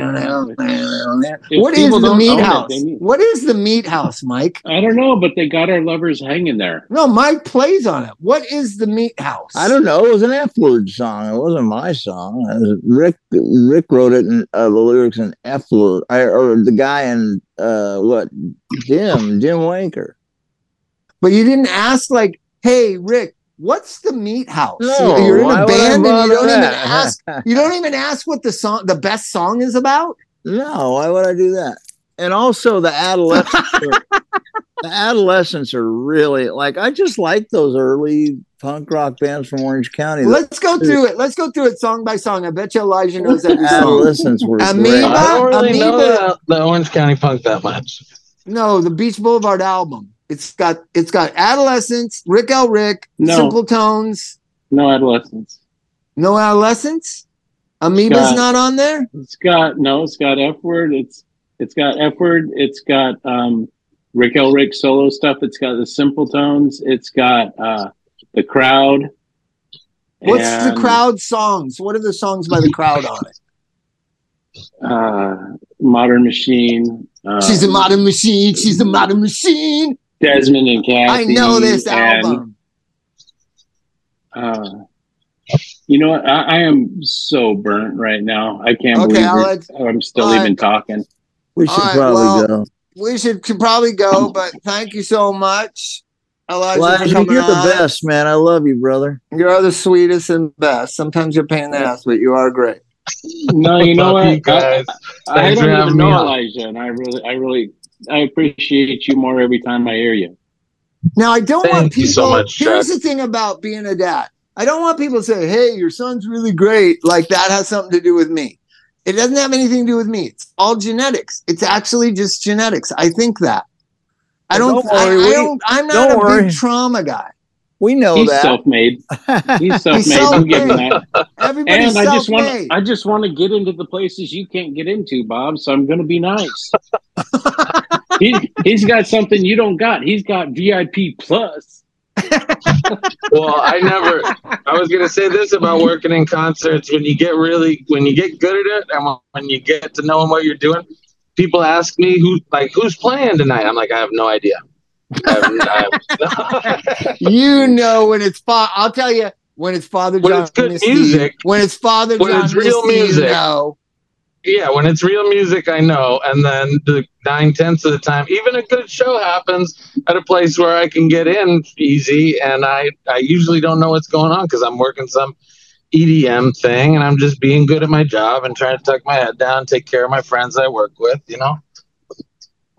[SPEAKER 1] is the meat
[SPEAKER 2] own it,
[SPEAKER 1] house?
[SPEAKER 2] need-
[SPEAKER 1] What is the meat house, Mike?
[SPEAKER 2] I don't know, but they got our lovers hanging there.
[SPEAKER 1] No, Mike plays on it. What is the meat house?
[SPEAKER 3] I don't know. It was an F word song. It wasn't my song. It was Rick Rick wrote it in uh, the lyrics in F word. Or the guy in uh, what Jim Jim Wanker.
[SPEAKER 1] But you didn't ask, like, hey, Rick, what's the meat house?
[SPEAKER 3] No,
[SPEAKER 1] You're in a band and you don't even
[SPEAKER 3] that?
[SPEAKER 1] ask. You don't even ask what the song, the best song is about.
[SPEAKER 3] No, why would I do that? And also the adolescents. are, the adolescents are really like I just like those early punk rock bands from Orange County.
[SPEAKER 1] Let's go through it. Let's go through it song by song. I bet you Elijah knows every song.
[SPEAKER 3] adolescents were
[SPEAKER 1] Amoeba?
[SPEAKER 3] great.
[SPEAKER 4] I don't really know
[SPEAKER 1] Amoeba-
[SPEAKER 4] the, the Orange County punk that much.
[SPEAKER 1] No, the Beach Boulevard album. It's got it's got Adolescents, Rik L. Rik,
[SPEAKER 2] No.
[SPEAKER 1] Simpletones,
[SPEAKER 2] No adolescents.
[SPEAKER 1] No Adolescents. Amoeba's
[SPEAKER 2] Got-
[SPEAKER 1] not on there.
[SPEAKER 2] It's got no. It's got F word. It's it's got F word. It's got um, Rik L. Rik solo stuff. It's got the simpletones. It's got uh, the crowd.
[SPEAKER 1] What's the crowd songs? What are the songs by the crowd on it?
[SPEAKER 2] Uh, Modern Machine. Um,
[SPEAKER 1] She's a modern machine. She's a modern machine.
[SPEAKER 2] Desmond and Kathy.
[SPEAKER 1] I know this
[SPEAKER 2] and,
[SPEAKER 1] album.
[SPEAKER 2] Uh, you know what? I, I am so burnt right now. I can't
[SPEAKER 1] Okay,
[SPEAKER 2] believe
[SPEAKER 1] I'll
[SPEAKER 2] it. I'm still
[SPEAKER 1] all
[SPEAKER 2] even
[SPEAKER 1] right.
[SPEAKER 2] talking.
[SPEAKER 3] We should
[SPEAKER 1] All right,
[SPEAKER 3] probably
[SPEAKER 1] well,
[SPEAKER 3] go.
[SPEAKER 1] We should probably go, but thank you so much. Elijah, for
[SPEAKER 3] Elijah,
[SPEAKER 1] coming
[SPEAKER 3] you're the
[SPEAKER 1] on.
[SPEAKER 3] best, man. I love you, brother.
[SPEAKER 1] You're the sweetest and best. Sometimes you're a pain in the ass, but you are great.
[SPEAKER 2] No, you know
[SPEAKER 4] Love
[SPEAKER 2] what?
[SPEAKER 4] you guys.
[SPEAKER 2] I, I
[SPEAKER 4] Thanks for
[SPEAKER 2] don't even know
[SPEAKER 4] on.
[SPEAKER 2] Elijah, and I really, I really, I appreciate you more every time I hear you.
[SPEAKER 1] Now, I don't want
[SPEAKER 4] Thank
[SPEAKER 1] people.
[SPEAKER 4] so much,
[SPEAKER 1] here's
[SPEAKER 4] Chuck.
[SPEAKER 1] the thing about being a dad. I don't want people to say, "Hey, your son's really great." Like that has something to do with me. It doesn't have anything to do with me. It's all genetics. It's actually just genetics. I think that. I don't.
[SPEAKER 3] don't
[SPEAKER 1] I,
[SPEAKER 3] worry,
[SPEAKER 1] I
[SPEAKER 3] we-
[SPEAKER 1] don't. I'm not
[SPEAKER 3] don't
[SPEAKER 1] a
[SPEAKER 3] worry.
[SPEAKER 1] big trauma guy.
[SPEAKER 3] We know
[SPEAKER 2] He's
[SPEAKER 3] that.
[SPEAKER 2] self-made. He's self-made. I'll give that.
[SPEAKER 1] Everybody's
[SPEAKER 2] And I just want,
[SPEAKER 1] self-made.
[SPEAKER 2] I just want to get into the places you can't get into, Bob. So I'm going to be nice. he, he's got something you don't got. He's got VIP plus.
[SPEAKER 4] well, I never. I was gonna say this about working in concerts. When you get really, when you get good at it, and when you get to knowing what you're doing, people ask me who, like, who's playing tonight. I'm like, I have no idea. I
[SPEAKER 1] have, you know when it's. Fa- I'll tell you when it's Father John.
[SPEAKER 4] When it's good music.
[SPEAKER 1] When it's Father
[SPEAKER 4] when
[SPEAKER 1] John.
[SPEAKER 4] It's real music.
[SPEAKER 1] You know
[SPEAKER 4] yeah, when it's real music, I know. And then the nine tenths of the time, even a good show happens at a place where I can get in easy, and I I usually don't know what's going on because I'm working some EDM thing, and I'm just being good at my job and trying to tuck my head down, take care of my friends I work with. You know.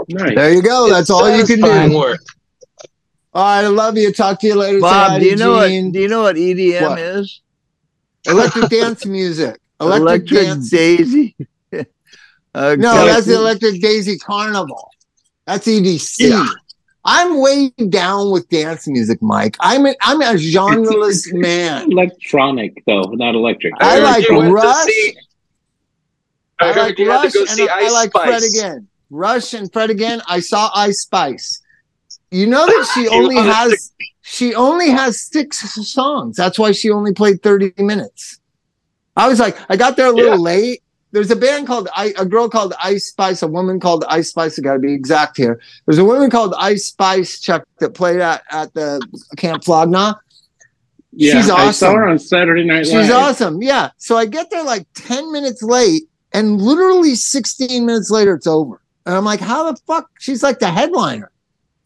[SPEAKER 1] Nice. There you go. That's all you can do. Work. All right, I love you. Talk to you later.
[SPEAKER 3] Bob, do you know what? Do you know what EDM what? is?
[SPEAKER 1] Electric dance music.
[SPEAKER 3] Electric, Electric dance. Daisy.
[SPEAKER 1] Uh, no, that's the Electric Daisy Carnival. That's EDC. Yeah. I'm way down with dance music, Mike. I'm a, I'm a genreless man.
[SPEAKER 2] Electronic though, not electric.
[SPEAKER 1] I, I like Rush. I, I like Rush and I, I like Spice. Fred again. Rush and Fred again. I saw Ice Spice. You know that she only has she only has six songs. That's why she only played 30 minutes. I was like, I got there a little yeah. late there's a band called I, a girl called Ice Spice, a woman called Ice Spice. I got to be exact here. There's a woman called Ice Spice Chuck that played at, at the Camp Flog Gnaw.
[SPEAKER 2] Yeah, she's awesome. I saw her on Saturday Night
[SPEAKER 1] Live. She's awesome. Yeah. So I get there like 10 minutes late, and literally 16 minutes later, it's over. And I'm like, how the fuck? She's like the headliner.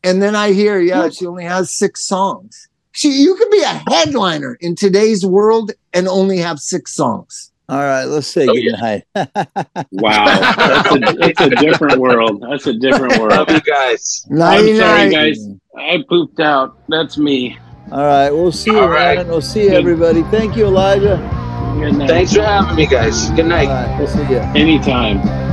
[SPEAKER 1] And then I hear, yeah, she only has six songs. She, you could be a headliner in today's world and only have six songs.
[SPEAKER 3] All right, let's say oh, goodnight.
[SPEAKER 2] wow, that's a, it's a different world. That's a different world.
[SPEAKER 4] Love you guys.
[SPEAKER 2] I'm sorry, guys. I pooped out. That's me.
[SPEAKER 3] All right, we'll see you, All right. man. We'll see you, everybody. Thank you, Elijah.
[SPEAKER 4] Thanks for having me, guys. Good night.
[SPEAKER 3] All right, we'll see you
[SPEAKER 2] anytime.